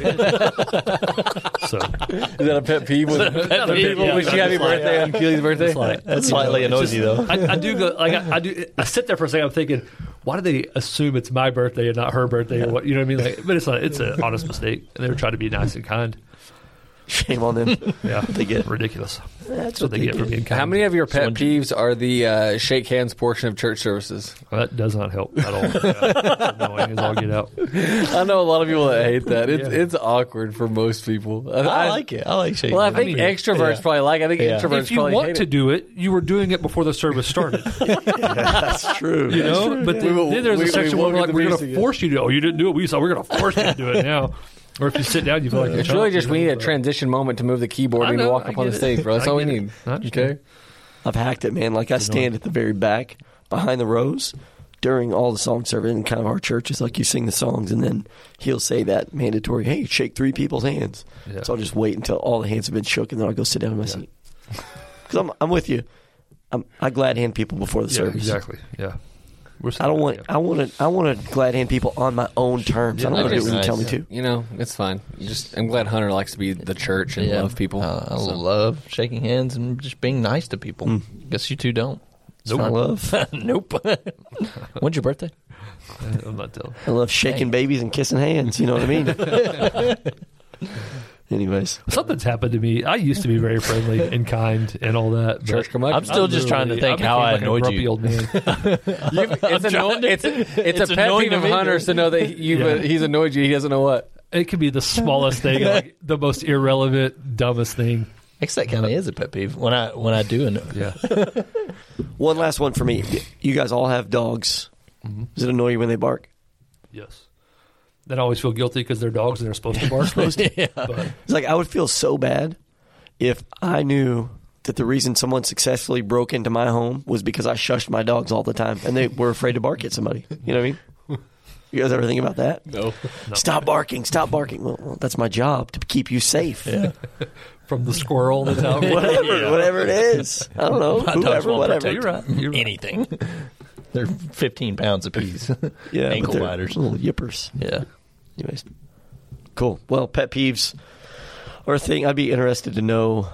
so Is that a pet peeve? With, Not a pet peeve, people wish you happy it's like- birthday on Keely's birthday? it's like That slightly annoys you though. I, I do go like I, I do. I sit there for a second. I'm thinking, why do they assume it's my birthday and not her birthday or what? You know what I mean? Like, but it's not. It's an honest mistake, and they were trying to be nice and kind. Shame on them. Yeah, They get- ridiculous. That's what they get for being kind. How many of your pet Someone- peeves are the uh, shake hands portion of church services? Well, that does not help at all. Yeah. It's annoying as all get out. I know a lot of people that hate that. It's Yeah. it's awkward for most people. I like it. I like shaking. Well, I hands. think mean, extroverts yeah. probably like. It. I think Yeah. introverts If you probably want hate to it. do it, you were doing it before the service started. That's true. You know, but then, We then there's we- a section will where we're like, we're going to force you to. Oh, you didn't do it. We saw we're going to force you to do it now. Or if you sit down, you feel like you're It's really just we need a transition moment to move the keyboard I and know, walk I up on the get it. stage, bro. That's I all we get it. need. I understand. Okay. I've hacked it, man. Like I stand at the very back behind the rows during all the song service in kind of our church churches. Like you sing the songs, and then he'll say that mandatory, "Hey, shake three people's hands." Yeah. So I'll just wait until all the hands have been shook, and then I'll go sit down in my seat. Because I'm, I'm with you. I'm, I glad hand people before the Yeah, service. exactly. Yeah. We're I don't want. yeah. I want to. I want to glad hand people on my own terms. I don't want to do it when you tell me to. You know, it's fine. Just I'm glad Hunter likes to be the church and love people. Uh, I So- love shaking hands and just being nice to people. Guess you two don't. It's I love. nope. When's your birthday? I'm not telling. I love shaking babies and kissing hands. You know what I mean? Anyways, Something's happened to me. I used to be very friendly and kind and all that. but Church come up. I'm still just trying to literally- think how I became like annoyed a grumpy you. Old man. it's, anno- it's, it's, it's a pet annoying peeve of to Hunter's to know that you Yeah. he's annoyed you. He doesn't know what. It could be the smallest thing, like the most irrelevant, dumbest thing. I guess that kind of is a pet peeve when I when I do. And Yeah. one last one for me. You guys all have dogs. Mm-hmm. Does it annoy you when they bark? yes. Then I always feel guilty because they're dogs and they're supposed to bark. But It's like I would feel so bad if I knew that the reason someone successfully broke into my home was because I shushed my dogs all the time and they were afraid to bark at somebody. You know what I mean? You guys ever think about that? No. Stop barking! Stop barking! Well, well, that's my job to keep you safe. from the squirrel that's out. whatever, whatever it is. I don't know. My Whoever, whatever. You're right. You're right. anything. They're 15 pounds apiece. Yeah, ankle biters. little yippers. Yeah. Anyways, cool. Well, pet peeves are a thing. I'd be interested to know.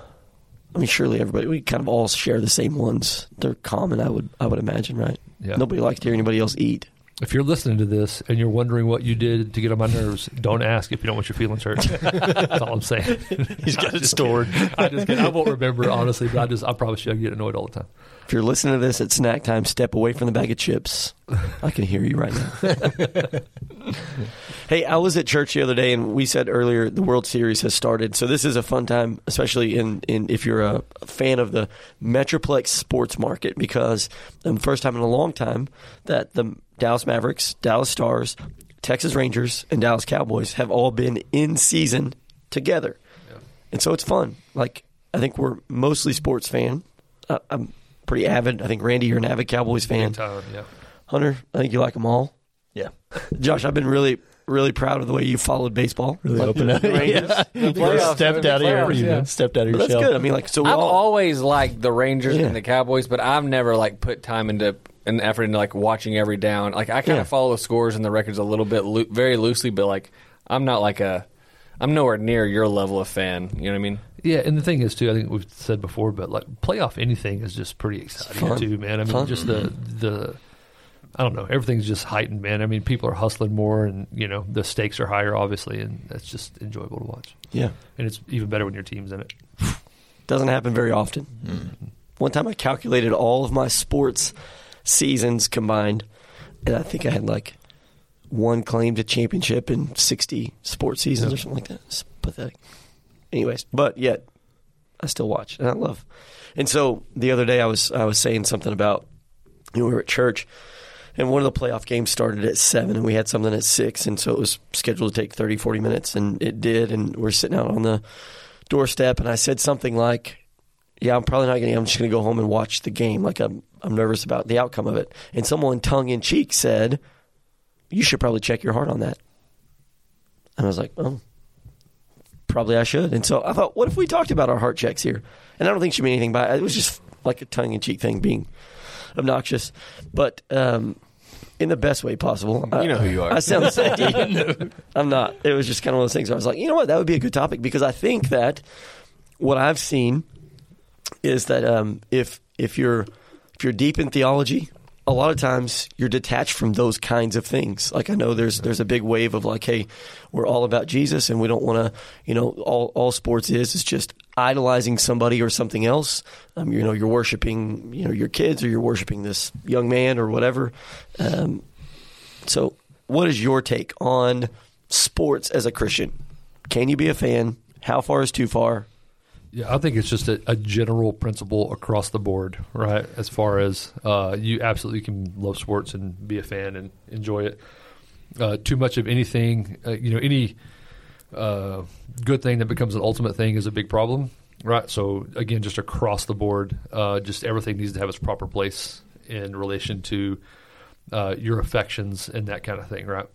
I mean, surely everybody we kind of all share the same ones. They're common. I would I would imagine, right? Yeah. Nobody likes to hear anybody else eat. If you're listening to this and you're wondering what you did to get on my nerves, don't ask if you don't want your feelings hurt. That's all I'm saying. He's got it stored. I just kidding. I won't remember honestly, but I just I promise you I get annoyed all the time. If you're listening to this at snack time, step away from the bag of chips. I can hear you right now. hey, I was at church the other day, and we said earlier the World Series has started. So this is a fun time, especially in, in if you're a fan of the Metroplex sports market, because um, the first time in a long time that the Dallas Mavericks, Dallas Stars, Texas Rangers, and Dallas Cowboys have all been in season together, and so it's fun. Like I think we're mostly sports fan. I, I'm pretty avid. I think Randy, you're an avid Cowboys fan. Big time, yeah. Hunter, I think you like them all. Yeah. Josh, I've been really, really proud of the way you followed baseball. Really Like open the up. Rangers. playoffs, stepped the out of your playoffs, yeah. stepped out of But your that's shell. good. I mean, like, so we I've all, always liked the Rangers Yeah. and the Cowboys, but I've never like put time into an effort into like watching every down. Like I kind Yeah. of follow the scores and the records a little bit, loo- very loosely, but like I'm not like a, I'm nowhere near your level of fan. You know what I mean? Yeah, and the thing is too, I think we've said before, but like playoff anything is just pretty exciting fun. too, man. I mean, Fun. just the the I don't know, everything's just heightened, man. I mean, people are hustling more, and you know the stakes are higher, obviously, and that's just enjoyable to watch. yeah, And it's even better when your team's in it. doesn't happen very often. Mm-hmm. One time I calculated all of my sports seasons combined, and I think I had like one claim to championship in 60 sports seasons or something like that. It's pathetic. Anyways, but yet I still watch and I love. And so the other day I was I was saying something about you know we were at church and one of the playoff games started at seven, and we had something at six, and so it was scheduled to take 30, 40 minutes, and it did, and we're sitting out on the doorstep, and I said something like, "Yeah, I'm probably not going. to I'm just going to go home and watch the game. Like I'm, I'm nervous about the outcome of it." And someone, tongue in cheek, said, "You should probably check your heart on that." And I was like, "Oh." Probably I should. And so I thought, what if we talked about our heart checks here? And I don't think she meant anything by it. It was just like a tongue in cheek thing being obnoxious. But um, in the best way possible. You know who you are. I sound sick. I'm not. It was just kind of one of those things where I was like, you know what, that would be a good topic because I think that what I've seen is that um, if if you're if you're deep in theology, a lot of times you're detached from those kinds of things. Like I know there's there's a big wave of like, hey, we're all about Jesus, and we don't want to, you know, all all sports is is just idolizing somebody or something else. Um, you know, you're worshiping, you know, your kids, or you're worshiping this young man or whatever. Um, so, what is your take on sports as a Christian? Can you be a fan? How far is too far? Yeah, I think it's just a, a, general principle across the board, right? As far as uh, you absolutely can love sports and be a fan and enjoy it. Uh, too much of anything, uh, you know, any uh, good thing that becomes an ultimate thing is a big problem, right? So again, just across the board, uh, just everything needs to have its proper place in relation to uh, your affections and that kind of thing, right?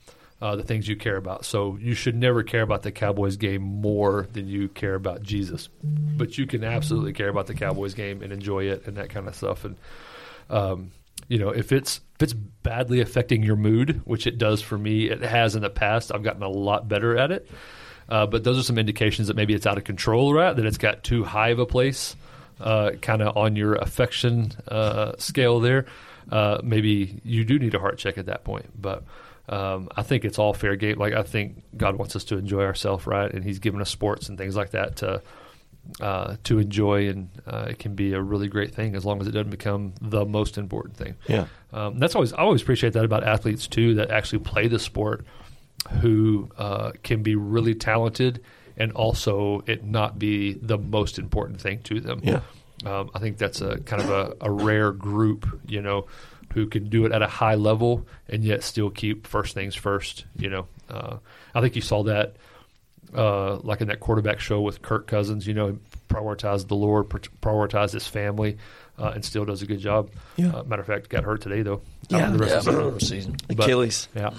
Uh, the things you care about. So you should never care about the Cowboys game more than you care about Jesus. But you can absolutely care about the Cowboys game and enjoy it and that kind of stuff. And um, you know, if it's if it's badly affecting your mood, which it does for me, it has in the past. I've gotten a lot better at it. Uh, but those are some indications that maybe it's out of control, right? That it's got too high of a place, uh, kind of on your affection uh, scale there. Uh, maybe you do need a heart check at that point. But um, I think it's all fair game. Like I think God wants us to enjoy ourselves, right? And He's given us sports and things like that to uh, to enjoy, and uh, it can be a really great thing as long as it doesn't become the most important thing. Yeah, um, that's always I always appreciate that about athletes too that actually play the sport, who uh, can be really talented and also it not be the most important thing to them. Yeah. Um, I think that's a kind of a, a rare group, you know, who can do it at a high level and yet still keep first things first. You know, uh, I think you saw that uh, like in that quarterback show with Kirk Cousins. You know, prioritized the Lord, prioritized his family, uh, and still does a good job. Yeah. Uh, matter of fact, got hurt today though. Yeah, the rest yeah, of the season. Achilles. Yeah,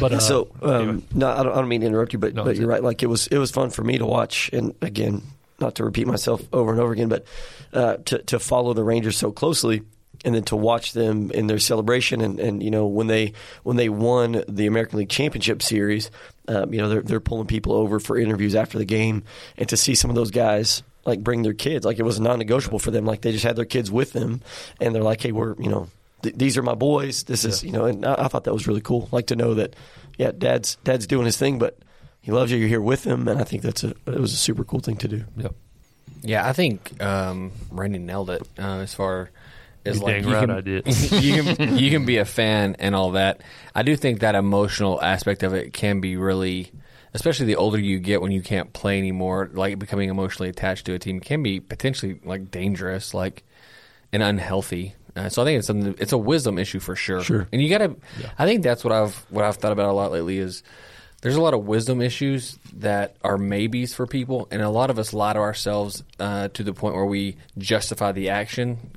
but uh, so um, anyway. no, I don't, I don't mean to interrupt you, but No, but you're it. right. Like it was it was fun for me to watch, and again, not to repeat myself over and over again, but uh, to to follow the Rangers so closely. And then to watch them in their celebration, and, and you know when they when they won the American League Championship Series, um, you know they're they're pulling people over for interviews after the game, and to see some of those guys like bring their kids, like it was non-negotiable for them. Like they just had their kids with them, and they're like, hey, we're you know th- these are my boys. This is you know, and I, I thought that was really cool. Like to know that, yeah, dad's dad's doing his thing, but he loves you. You're here with him, and I think that's a it was a super cool thing to do. Yep. Yeah, I think um, Randy nailed it uh, as far as You're like you right can, I did. you can you can be a fan and all that. I do think that emotional aspect of it can be really, especially the older you get when you can't play anymore. Like becoming emotionally attached to a team can be potentially like dangerous, like and unhealthy. Uh, so I think it's something. It's a wisdom issue for sure. Sure. and you got to. I think that's what I've what I've thought about a lot lately is there's a lot of wisdom issues that are maybes for people, and a lot of us lie to ourselves uh, to the point where we justify the action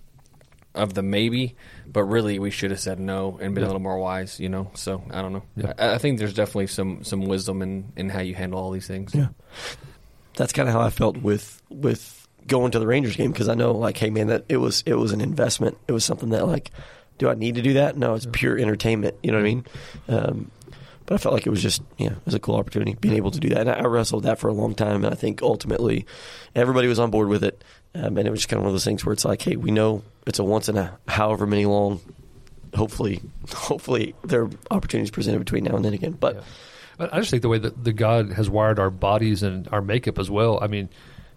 of the maybe, but really we should have said no and been Yeah. a little more wise, you know. So I don't know. Yeah. I, I think there's definitely some some wisdom in in how you handle all these things. Yeah. That's kind of how I felt with with going to the Rangers game because I know like, hey man, that it was it was an investment. It was something that like, do I need to do that? No, it's pure entertainment. You know what I mean? Um, but I felt like it was just yeah, it was a cool opportunity being able to do that. And I, wrestled that for a long time, and I think ultimately everybody was on board with it. Um, and it was just kind of one of those things where it's like, hey, we know it's a once in a however many long. Hopefully, hopefully there are opportunities presented between now and then again. But Yeah. I just think the way that the God has wired our bodies and our makeup as well. I mean,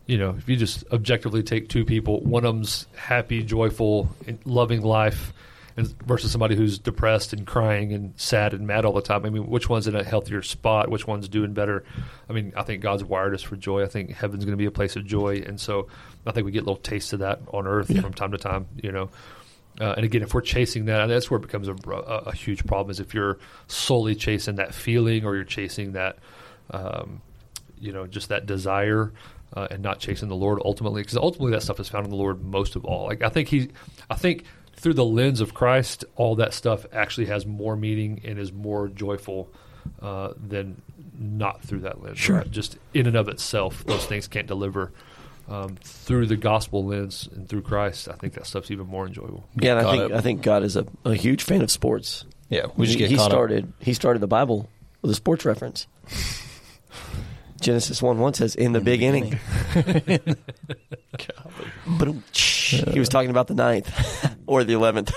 you know, if you just objectively take two people, one of them's happy, joyful, loving life, and versus somebody who's depressed and crying and sad and mad all the time. I mean, which one's in a healthier spot? Which one's doing better? I mean, I think God's wired us for joy. I think heaven's going to be a place of joy, and so I think we get a little tastes of that on earth Yeah. from time to time. You know. Uh, and again, if we're chasing that, that's where it becomes a, a, a huge problem. Is if you're solely chasing that feeling, or you're chasing that, um, you know, just that desire, uh, and not chasing the Lord ultimately, because ultimately that stuff is found in the Lord most of all. Like I think he, I think through the lens of Christ, all that stuff actually has more meaning and is more joyful uh, than not through that lens. Sure. Right? Just in and of itself, those things can't deliver. Um, through the gospel lens and through Christ, I think that stuff's even more enjoyable. Yeah, and I think up. I think God is a, a huge fan of sports. Yeah, we just he, get he caught started he started the Bible with a sports reference. Genesis one one says, "In the big inning." Boom. He was talking about the ninth or the eleventh.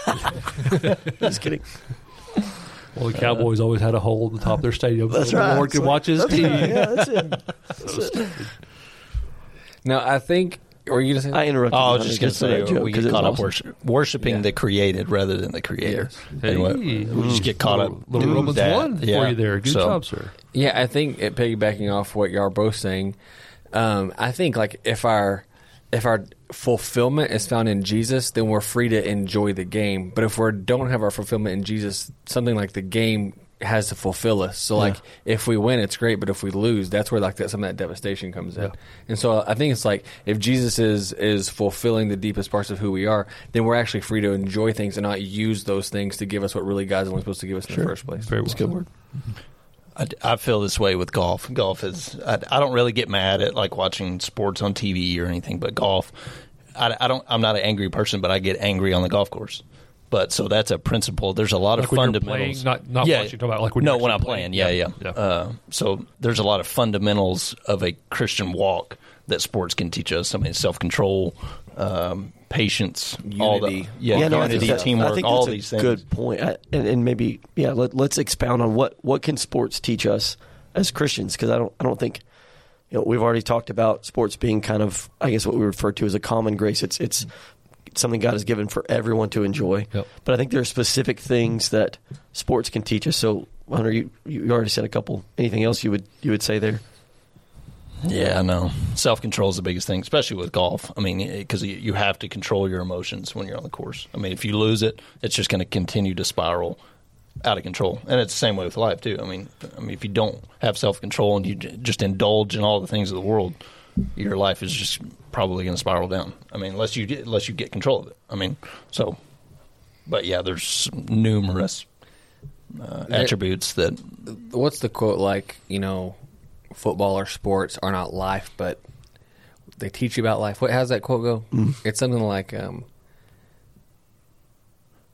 Just kidding. Well, the Cowboys always had a hole at the top of their stadium. That's so the right. Lord could watch his team. Yeah, that's it. Now, I think. Were you going to say? I interrupted. Oh, I was just Hunter, going to say for that joke, we 'cause get caught was up awesome. worship, worshiping Yeah. the created rather than the creator. Yes. And what- Hey. we just get caught up. Little doing Romans that. one Yeah. for you there. Good So, job, sir. Yeah, I think it, piggybacking off what y'all are both saying, um, I think like if our if our fulfillment is found in Jesus, then we're free to enjoy the game. But if we don't have our fulfillment in Jesus, something like the game has to fulfill us. So like if we win, it's great, but if we lose, that's where like that some of that devastation comes in. Yeah. And so I think it's like if Jesus is is fulfilling the deepest parts of who we are, then we're actually free to enjoy things and not use those things to give us what really God's only supposed to give us in the first place. Very well good word. I, I feel this way with golf. Golf is I, I don't really get mad at like watching sports on TV or anything, but golf, I, I don't. I'm not an angry person, but I get angry on the golf course. But so that's a principle. There's a lot Like of when you're fundamentals. playing, not- not yeah, watching, talking about like when no, you're when I'm playing. playing. Yeah, Yeah, yeah. yeah. Uh, so there's a lot of fundamentals of a Christian walk that sports can teach us. I mean, self control, um, patience, all the Unity. yeah, yeah, no, I unity, think that, teamwork, I think all that's these a things. good point. I, and, and maybe yeah, let, let's expound on what what can sports teach us as Christians because I don't I don't think you know we've already talked about sports being kind of I guess what we refer to as a common grace. It's it's something God has given for everyone to enjoy. Yep. But I think there are specific things that sports can teach us. So Hunter, you you already said a couple. Anything else you would you would say there? Yeah, I know. Self control is the biggest thing, especially with golf. I mean, because you you have to control your emotions when you're on the course. I mean, if you lose it, it's just going to continue to spiral out of control. And it's the same way with life too. I mean, I mean, if you don't have self control and you just indulge in all the things of the world, your life is just probably going to spiral down. I mean, unless you get, unless you get control of it. I mean, so. But yeah, there's numerous uh, attributes that what's the quote like? You know, football or sports are not life, but they teach you about life. What how's that quote go? It's something like, um,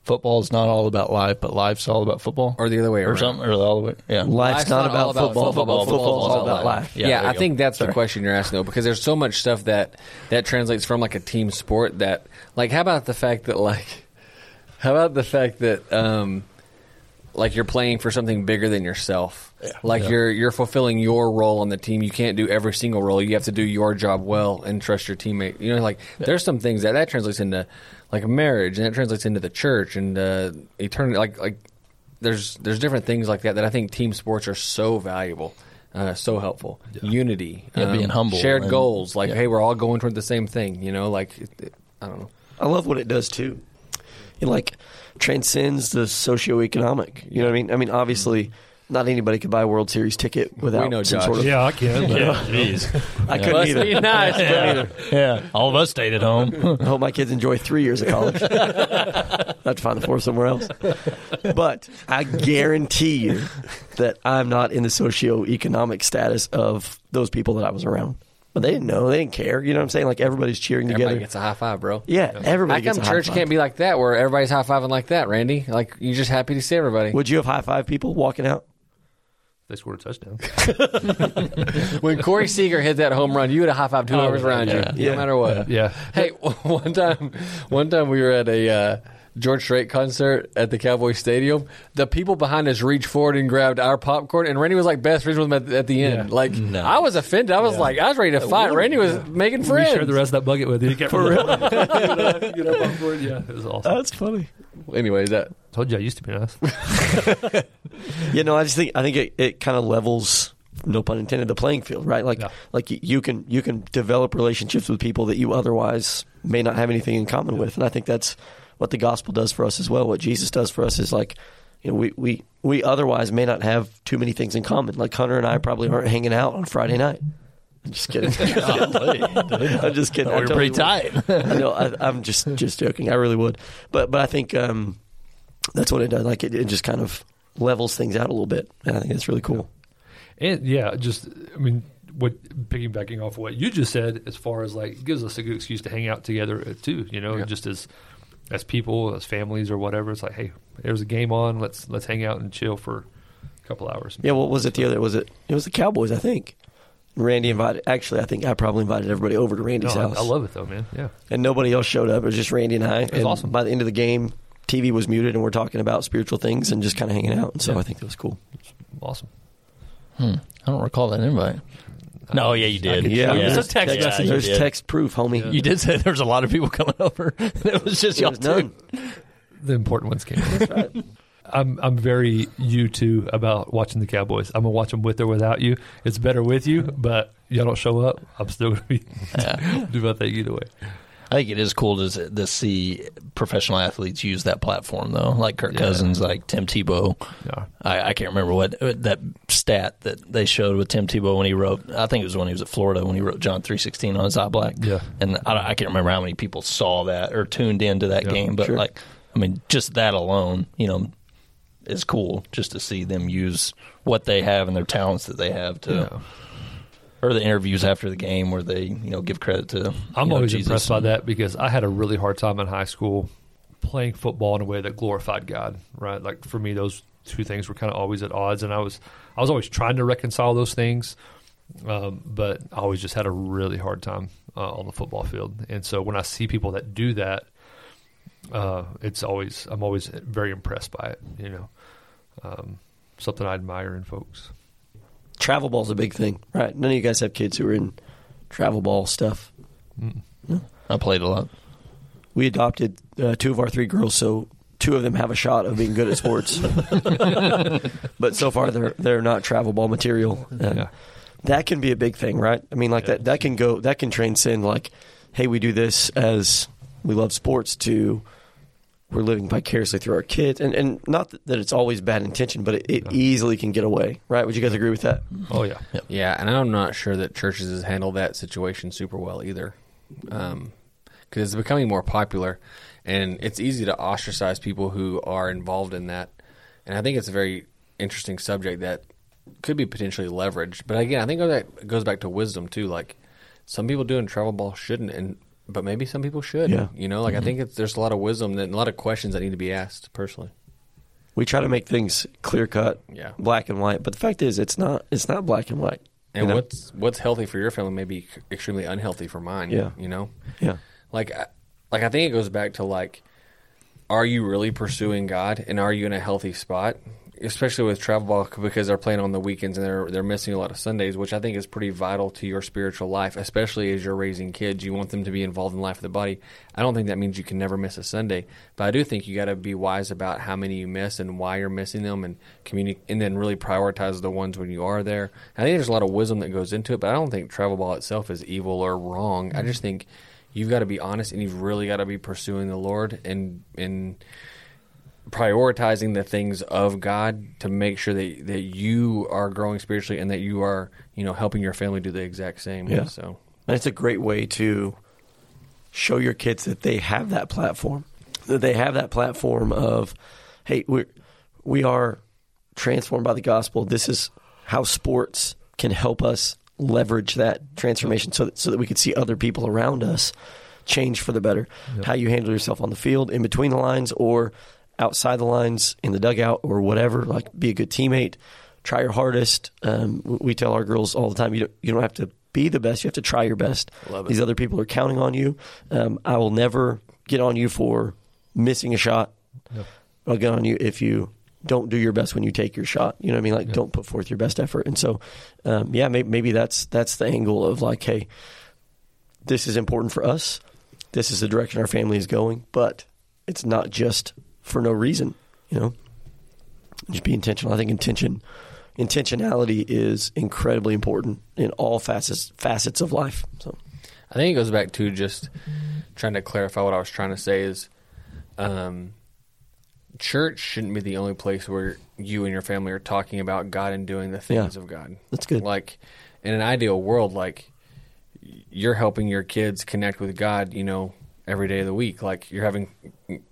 football is not all about life, but life's all about football, or the other way or around. something, or all the other way. Yeah, Life's, not, about, all about football. football. Football's all about life. Yeah, Yeah, I you think go. that's the question you're asking though, because there's so much stuff that that translates from like a team sport that, like, how about the fact that like, how about the fact that um, like you're playing for something bigger than yourself. Like Yeah. you're you're fulfilling your role on the team. You can't do every single role. You have to do your job well and trust your teammate. You know, like there's some things that that translates into like a marriage and that translates into the church and uh, eternity. Like like there's there's different things like that that I think team sports are so valuable. Uh, so helpful. Unity, um, being humble shared and- goals. Like, yeah. hey, we're all going toward the same thing. You know, like it, it- I don't know. I love what it does too. It like transcends the socioeconomic. You know what I mean? I mean, obviously, not anybody could buy a World Series ticket without know, some Josh. sort of. Yeah, I can. but- jeez. I couldn't Must either. be nice, bro. yeah, all of us stayed at home. I hope my kids enjoy three years of college. I have to find the fourth somewhere else. But I guarantee you that I'm not in the socioeconomic status of those people that I was around. But they didn't know. They didn't care. You know what I'm saying? Like everybody's cheering Everybody together. gets a high five, bro. yeah, everybody How gets come a high church five. can't be like that, where everybody's high fiving like that, Randy? Like you're just happy to see everybody. Would you have high five people walking out? They scored a touchdown. when Corey Seager hit that home run, you would have high fived whoever's around yeah. you, Yeah. no matter what. Yeah. Hey, one time, one time we were at a uh, George Strait concert at the Cowboy Stadium. The people behind us reached forward and grabbed our popcorn, and Randy was like best friends with them at, at the end. Yeah. Like No. I was offended. I was like, I was ready to uh, fight. Randy was making We friends. shared the rest of that bucket with you. For real? Get up on board. Yeah, it was awesome. That's funny. Anyways, that Told you I used to be nice. You know, I just think I think it, it kind of levels, no pun intended, the playing field, right? Like Yeah. like you can you can develop relationships with people that you otherwise may not have anything in common with, and I think that's what the gospel does for us as well. What Jesus does for us is like, you know, we we we otherwise may not have too many things in common. Like Hunter and I probably aren't hanging out on Friday night. I'm just kidding. I'm just kidding. We're pretty totally would. tight. I know. I, I'm just just joking. I really would, but but I think um, that's what it does. Like it, it just kind of levels things out a little bit, and I think it's really cool. And yeah, just I mean, what piggybacking off what you just said, as far as like gives us a good excuse to hang out together uh, too. You know, Yeah. just as as people, as families or whatever. It's like, hey, there's a game on. Let's let's hang out and chill for a couple hours. Yeah, what was it the other? Was it? It was the Cowboys, I think. Randy invited. Actually, I think I probably invited everybody over to Randy's I, house, I love it though, man. Yeah, and nobody else showed up. It was just Randy and I. It was and awesome. By the end of the game, TV was muted, and we're talking about spiritual things and just kind of hanging out. And so Yeah. I think that was cool. awesome. Hmm. I don't recall that invite. No, yeah, you did. could Yeah, show you. there's a text Yeah, message. you There's text proof, homie. You did say there was a lot of people coming over. it was just There y'all was two. none. The important ones came. I'm I'm very you too about watching the Cowboys. I'm gonna watch them with or without you. It's better with you, but y'all don't show up. I'm still gonna be yeah. do about that either way. I think it is cool to, to see professional athletes use that platform, though, like Kirk Yeah. Cousins, like Tim Tebow. Yeah. I, I can't remember what uh, that stat that they showed with Tim Tebow when he wrote. I think it was when he was at Florida when he wrote John three sixteen on his eye black. Yeah. and I, I can't remember how many people saw that or tuned into that Yeah, game, but sure. like, I mean, just that alone, you know, is cool just to see them use what they have and their talents that they have to. Yeah. Or the interviews after the game where they, you know, give credit to. I'm know, always Jesus. impressed by that because I had a really hard time in high school playing football in a way that glorified God. Right, like for me, those two things were kind of always at odds, and I was I was always trying to reconcile those things, um, but I always just had a really hard time uh, on the football field. And so when I see people that do that, uh, it's always I'm always very impressed by it. You know, um, something I admire in folks. Travel ball's a big thing, right? None of you guys have kids who are in travel ball stuff. I played a lot. We adopted uh, two of our three girls, so two of them have a shot of being good at sports. but so far, they're they're not travel ball material. And Yeah. That can be a big thing, right? I mean, like that that can go that can transcend like, hey, we do this as we love sports to we're living vicariously through our kids, and and not that it's always bad intention, but it, it easily can get away, right? Would you guys agree with that? Oh yeah, Yeah, and I'm not sure that churches has handled that situation super well either, um, because it's becoming more popular, and it's easy to ostracize people who are involved in that. And I think it's a very interesting subject that could be potentially leveraged. But again, I think that goes back to wisdom too. Like some people doing travel ball shouldn't, and but maybe some people should. Yeah. You know, like I mm-hmm. think it's, there's a lot of wisdom that, and a lot of questions that need to be asked. Personally, We try to make things clear cut, Yeah. black and white, but the fact is, it's not it's not black and white. and you know? what's what's healthy for your family may be extremely unhealthy for mine. Yeah. You know. yeah. like like I think it goes back to like are you really pursuing God and are you in a healthy spot especially with travel ball because they're playing on the weekends and they're they're missing a lot of Sundays which I think is pretty vital to your spiritual life especially as you're raising kids. You want them to be involved in the life of the body. I don't think that means you can never miss a Sunday but I do think you got to be wise about how many you miss and why you're missing them and communicate, and then really prioritize the ones when you are there. I think there's a lot of wisdom that goes into it but I don't think travel ball itself is evil or wrong. I mm-hmm. just think you've got to be honest and you've really got to be pursuing the Lord and and prioritizing the things of God to make sure that that you are growing spiritually and that you are you know helping your family do the exact same. Yeah. So And it's a great way to show your kids that they have that platform, that they have that platform of, hey, we we are transformed by the gospel. This is how sports can help us leverage that transformation, so that, so that we could see other people around us change for the better. How you handle yourself on the field, in between the lines, or outside the lines, in the dugout, or whatever. Like, be a good teammate. Try your hardest. Um, we tell our girls all the time, you don't, you don't have to be the best. You have to try your best. These other people are counting on you. Um, I will never get on you for missing a shot. I'll get on you if you don't do your best when you take your shot. You know what I mean? Like, don't put forth your best effort. And so, um, yeah, maybe, maybe that's that's the angle of like, hey, this is important for us. This is the direction our family is going, but it's not just for no reason. You know, just be intentional. I think intention, intentionality is incredibly important in all facets facets of life. So. I think it goes back to just trying to clarify what I was trying to say is um, church shouldn't be the only place where you and your family are talking about God and doing the things Yeah. of God. That's good. Like in an ideal world, like you're helping your kids connect with God, you know, every day of the week. Like you're having,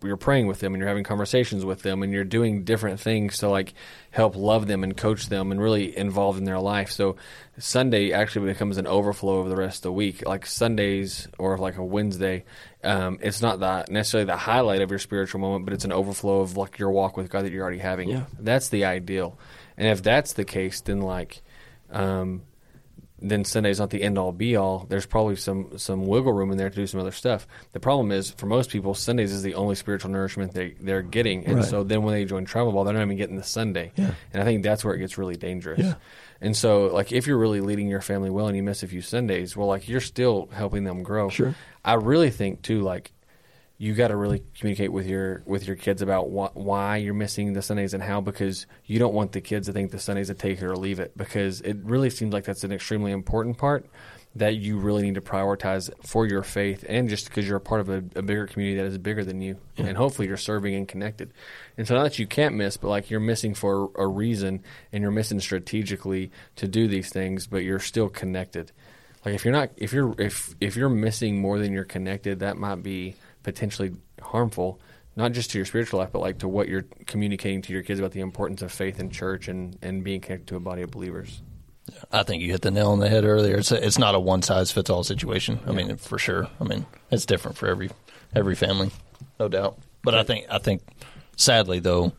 you're praying with them and you're having conversations with them and you're doing different things to like help love them and coach them and really involved in their life. So Sunday actually becomes an overflow of the rest of the week. Like Sundays or like a Wednesday, um, it's not the, necessarily the highlight of your spiritual moment, but it's an overflow of like your walk with God that you're already having. Yeah. That's the ideal. And if that's the case, then like, um, then Sunday's not the end all be all. There's probably some some wiggle room in there to do some other stuff. The problem is for most people, Sundays is the only spiritual nourishment they they're getting, and Right. so then when they join travel ball, they're not even getting the Sunday. Yeah. And I think that's where it gets really dangerous. Yeah. And so, like, if you're really leading your family well and you miss a few Sundays, well, like, you're still helping them grow. Sure. I really think too, like, you got to really communicate with your with your kids about wh- why you're missing the Sundays and how because you don't want the kids to think the Sundays to take it or leave it because it really seems like that's an extremely important part that you really need to prioritize for your faith and just because you're a part of a, a bigger community that is bigger than you and hopefully you're serving and connected. And so not that you can't miss but like you're missing for a reason and you're missing strategically to do these things but you're still connected. Like if you're not if you're if if you're missing more than you're connected that might be potentially harmful not just to your spiritual life but like to what you're communicating to your kids about the importance of faith in church and and being connected to a body of believers I think you hit the nail on the head earlier. It's a, it's not a one size fits all situation. I mean, for sure. I mean, it's different for every every family, no doubt. But I think I think sadly though,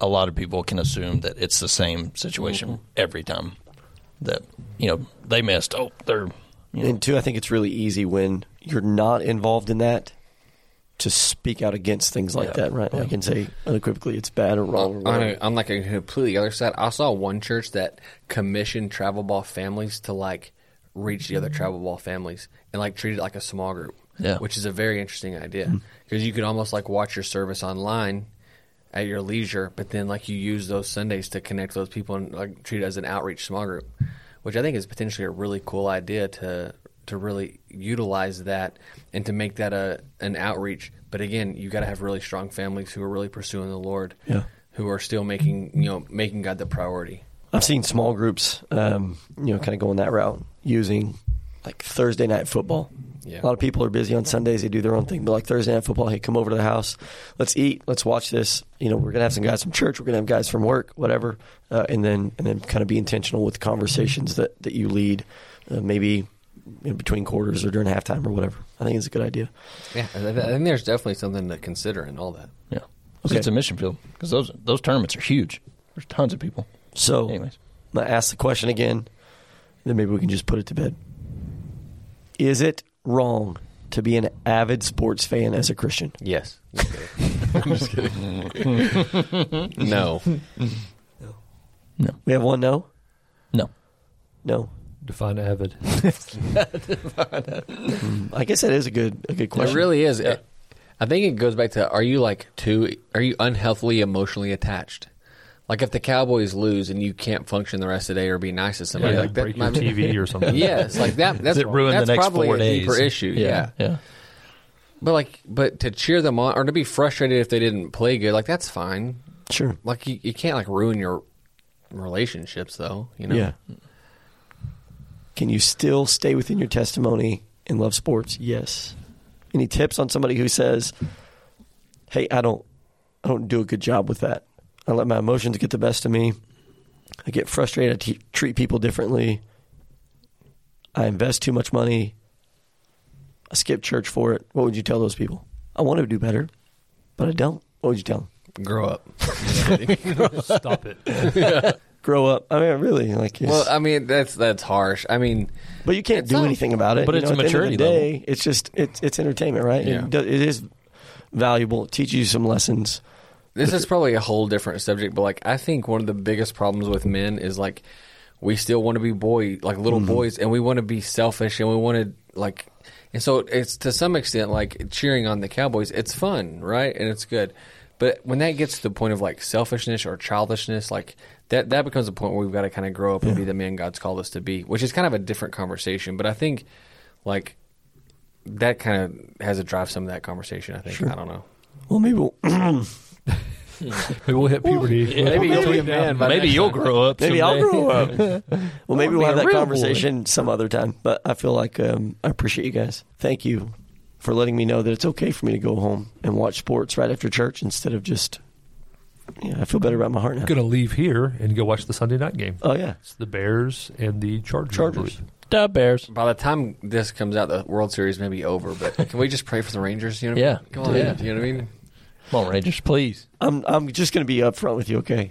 a lot of people can assume that it's the same situation mm-hmm. every time. That you know they missed. Oh, they're you know, And two, I think it's really easy when you're not involved in that to speak out against things like Yeah. that, right? Like and say unequivocally it's bad or wrong. Or on, a, on like a completely other side, I saw one church that commissioned travel ball families to like reach the other travel ball families and like treat it like a small group. Yeah. which is a very interesting idea mm. because you could almost like watch your service online at your leisure, but then like you use those Sundays to connect those people and like treat it as an outreach small group, which I think is potentially a really cool idea to to really utilize that and to make that a an outreach. But again, you got to have really strong families who are really pursuing the Lord, Yeah. who are still making you know making God the priority. I've seen small groups, um, you know, kind of going that route using like Thursday night football. Yeah. A lot of people are busy on Sundays; they do their own thing. But like Thursday night football, hey, come over to the house, let's eat, let's watch this. You know, we're gonna have some guys from church, we're gonna have guys from work, whatever, uh, and then and then kind of be intentional with conversations that that you lead, uh, maybe in between quarters or during halftime or whatever. I think it's a good idea. Yeah, I I think there's definitely something to consider in all that. yeah. Okay. It's a mission field because those those tournaments are huge. There's tons of people. So, Anyways. I'm gonna ask the question again, then maybe we can just put it to bed. Is it wrong to be an avid sports fan as a Christian? Yes. I'm just kidding. no. No, We have one no? no. No. Define avid. Mm. I guess that is a good a good question. It really is. It- I think it goes back to are you like too are you unhealthily emotionally attached? Like if the Cowboys lose and you can't function the rest of the day or be nice to somebody, Yeah, like that break your might be- TV or something. Yes, like that. That's Does it ruin that's the next probably four a days? deeper issue. Yeah. yeah. but like, but to cheer them on or to be frustrated if they didn't play good, like that's fine. Sure. Like you, you can't like ruin your relationships though. You know. Yeah. Can you still stay within your testimony and love sports? Yes. Any tips on somebody who says, "Hey, I don't I don't do a good job with that. I let my emotions get the best of me. I get frustrated. I t- treat people differently. I invest too much money. I skip church for it." What would you tell those people? I want to do better, but I don't. What would you tell them? Grow up. Stop it. Grow up. I mean, really, like, it's- well, I mean that's that's harsh. I mean, But you can't do not- anything about it. but You it's know, a at the end of maturity the day, It's just it's it's entertainment, right? Yeah. It, do- it is valuable. It teaches you some lessons. This is probably a whole different subject, but like I think one of the biggest problems with men is like we still want to be boy like little mm-hmm. boys and we want to be selfish and we want to like and so it's to some extent like cheering on the Cowboys, it's fun, right? And it's good. But when that gets to the point of like selfishness or childishness, like that that becomes a point where we've got to kind of grow up and be the man God's called us to be, which is kind of a different conversation. But I think like that kind of has to drive some of that conversation. I think I don't know. Well, maybe we'll, Maybe we'll hit puberty. Maybe We'll you'll be a man Maybe you'll grow up. maybe I'll grow up. Well, maybe we'll have that real conversation some other time. But I feel like um, I appreciate you guys. Thank you for letting me know that it's okay for me to go home and watch sports right after church instead of just. Yeah, I feel better about my heart now. I'm going to leave here and go watch the Sunday night game. Oh yeah, It's the Bears and the Chargers. Chargers. Duh, Bears. By the time this comes out, the World Series may be over. But can we just pray for the Rangers? You know, Yeah. Come on, Yeah. you know what I mean? Come on, Rangers, please. I'm I'm just going to be upfront with you. Okay,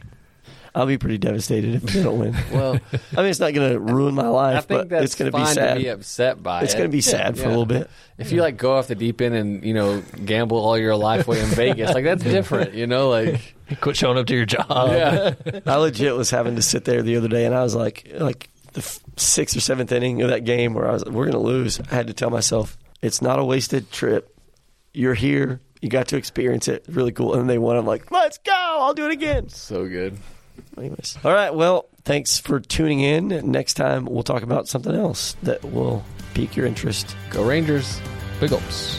I'll be pretty devastated if they don't win. Well, I mean, it's not going to ruin my life, I think but that's it's going to be sad. to be upset by. it's it. going to be sad for a little bit. If you like go off the deep end and you know gamble all your life away in Vegas, like that's different. You know, like Quit showing up to your job. yeah, I legit was having to sit there the other day, and I was like, like the sixth or seventh inning of that game where I was, we're going to lose. I had to tell myself, it's not a wasted trip. You're here. You got to experience it. Really cool. And then they won. I'm like, let's go. I'll do it again. so good. Anyways. All right. Well, thanks for tuning in. Next time, we'll talk about something else that will pique your interest. Go Rangers. Big ups.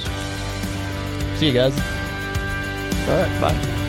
See you guys. All right. Bye.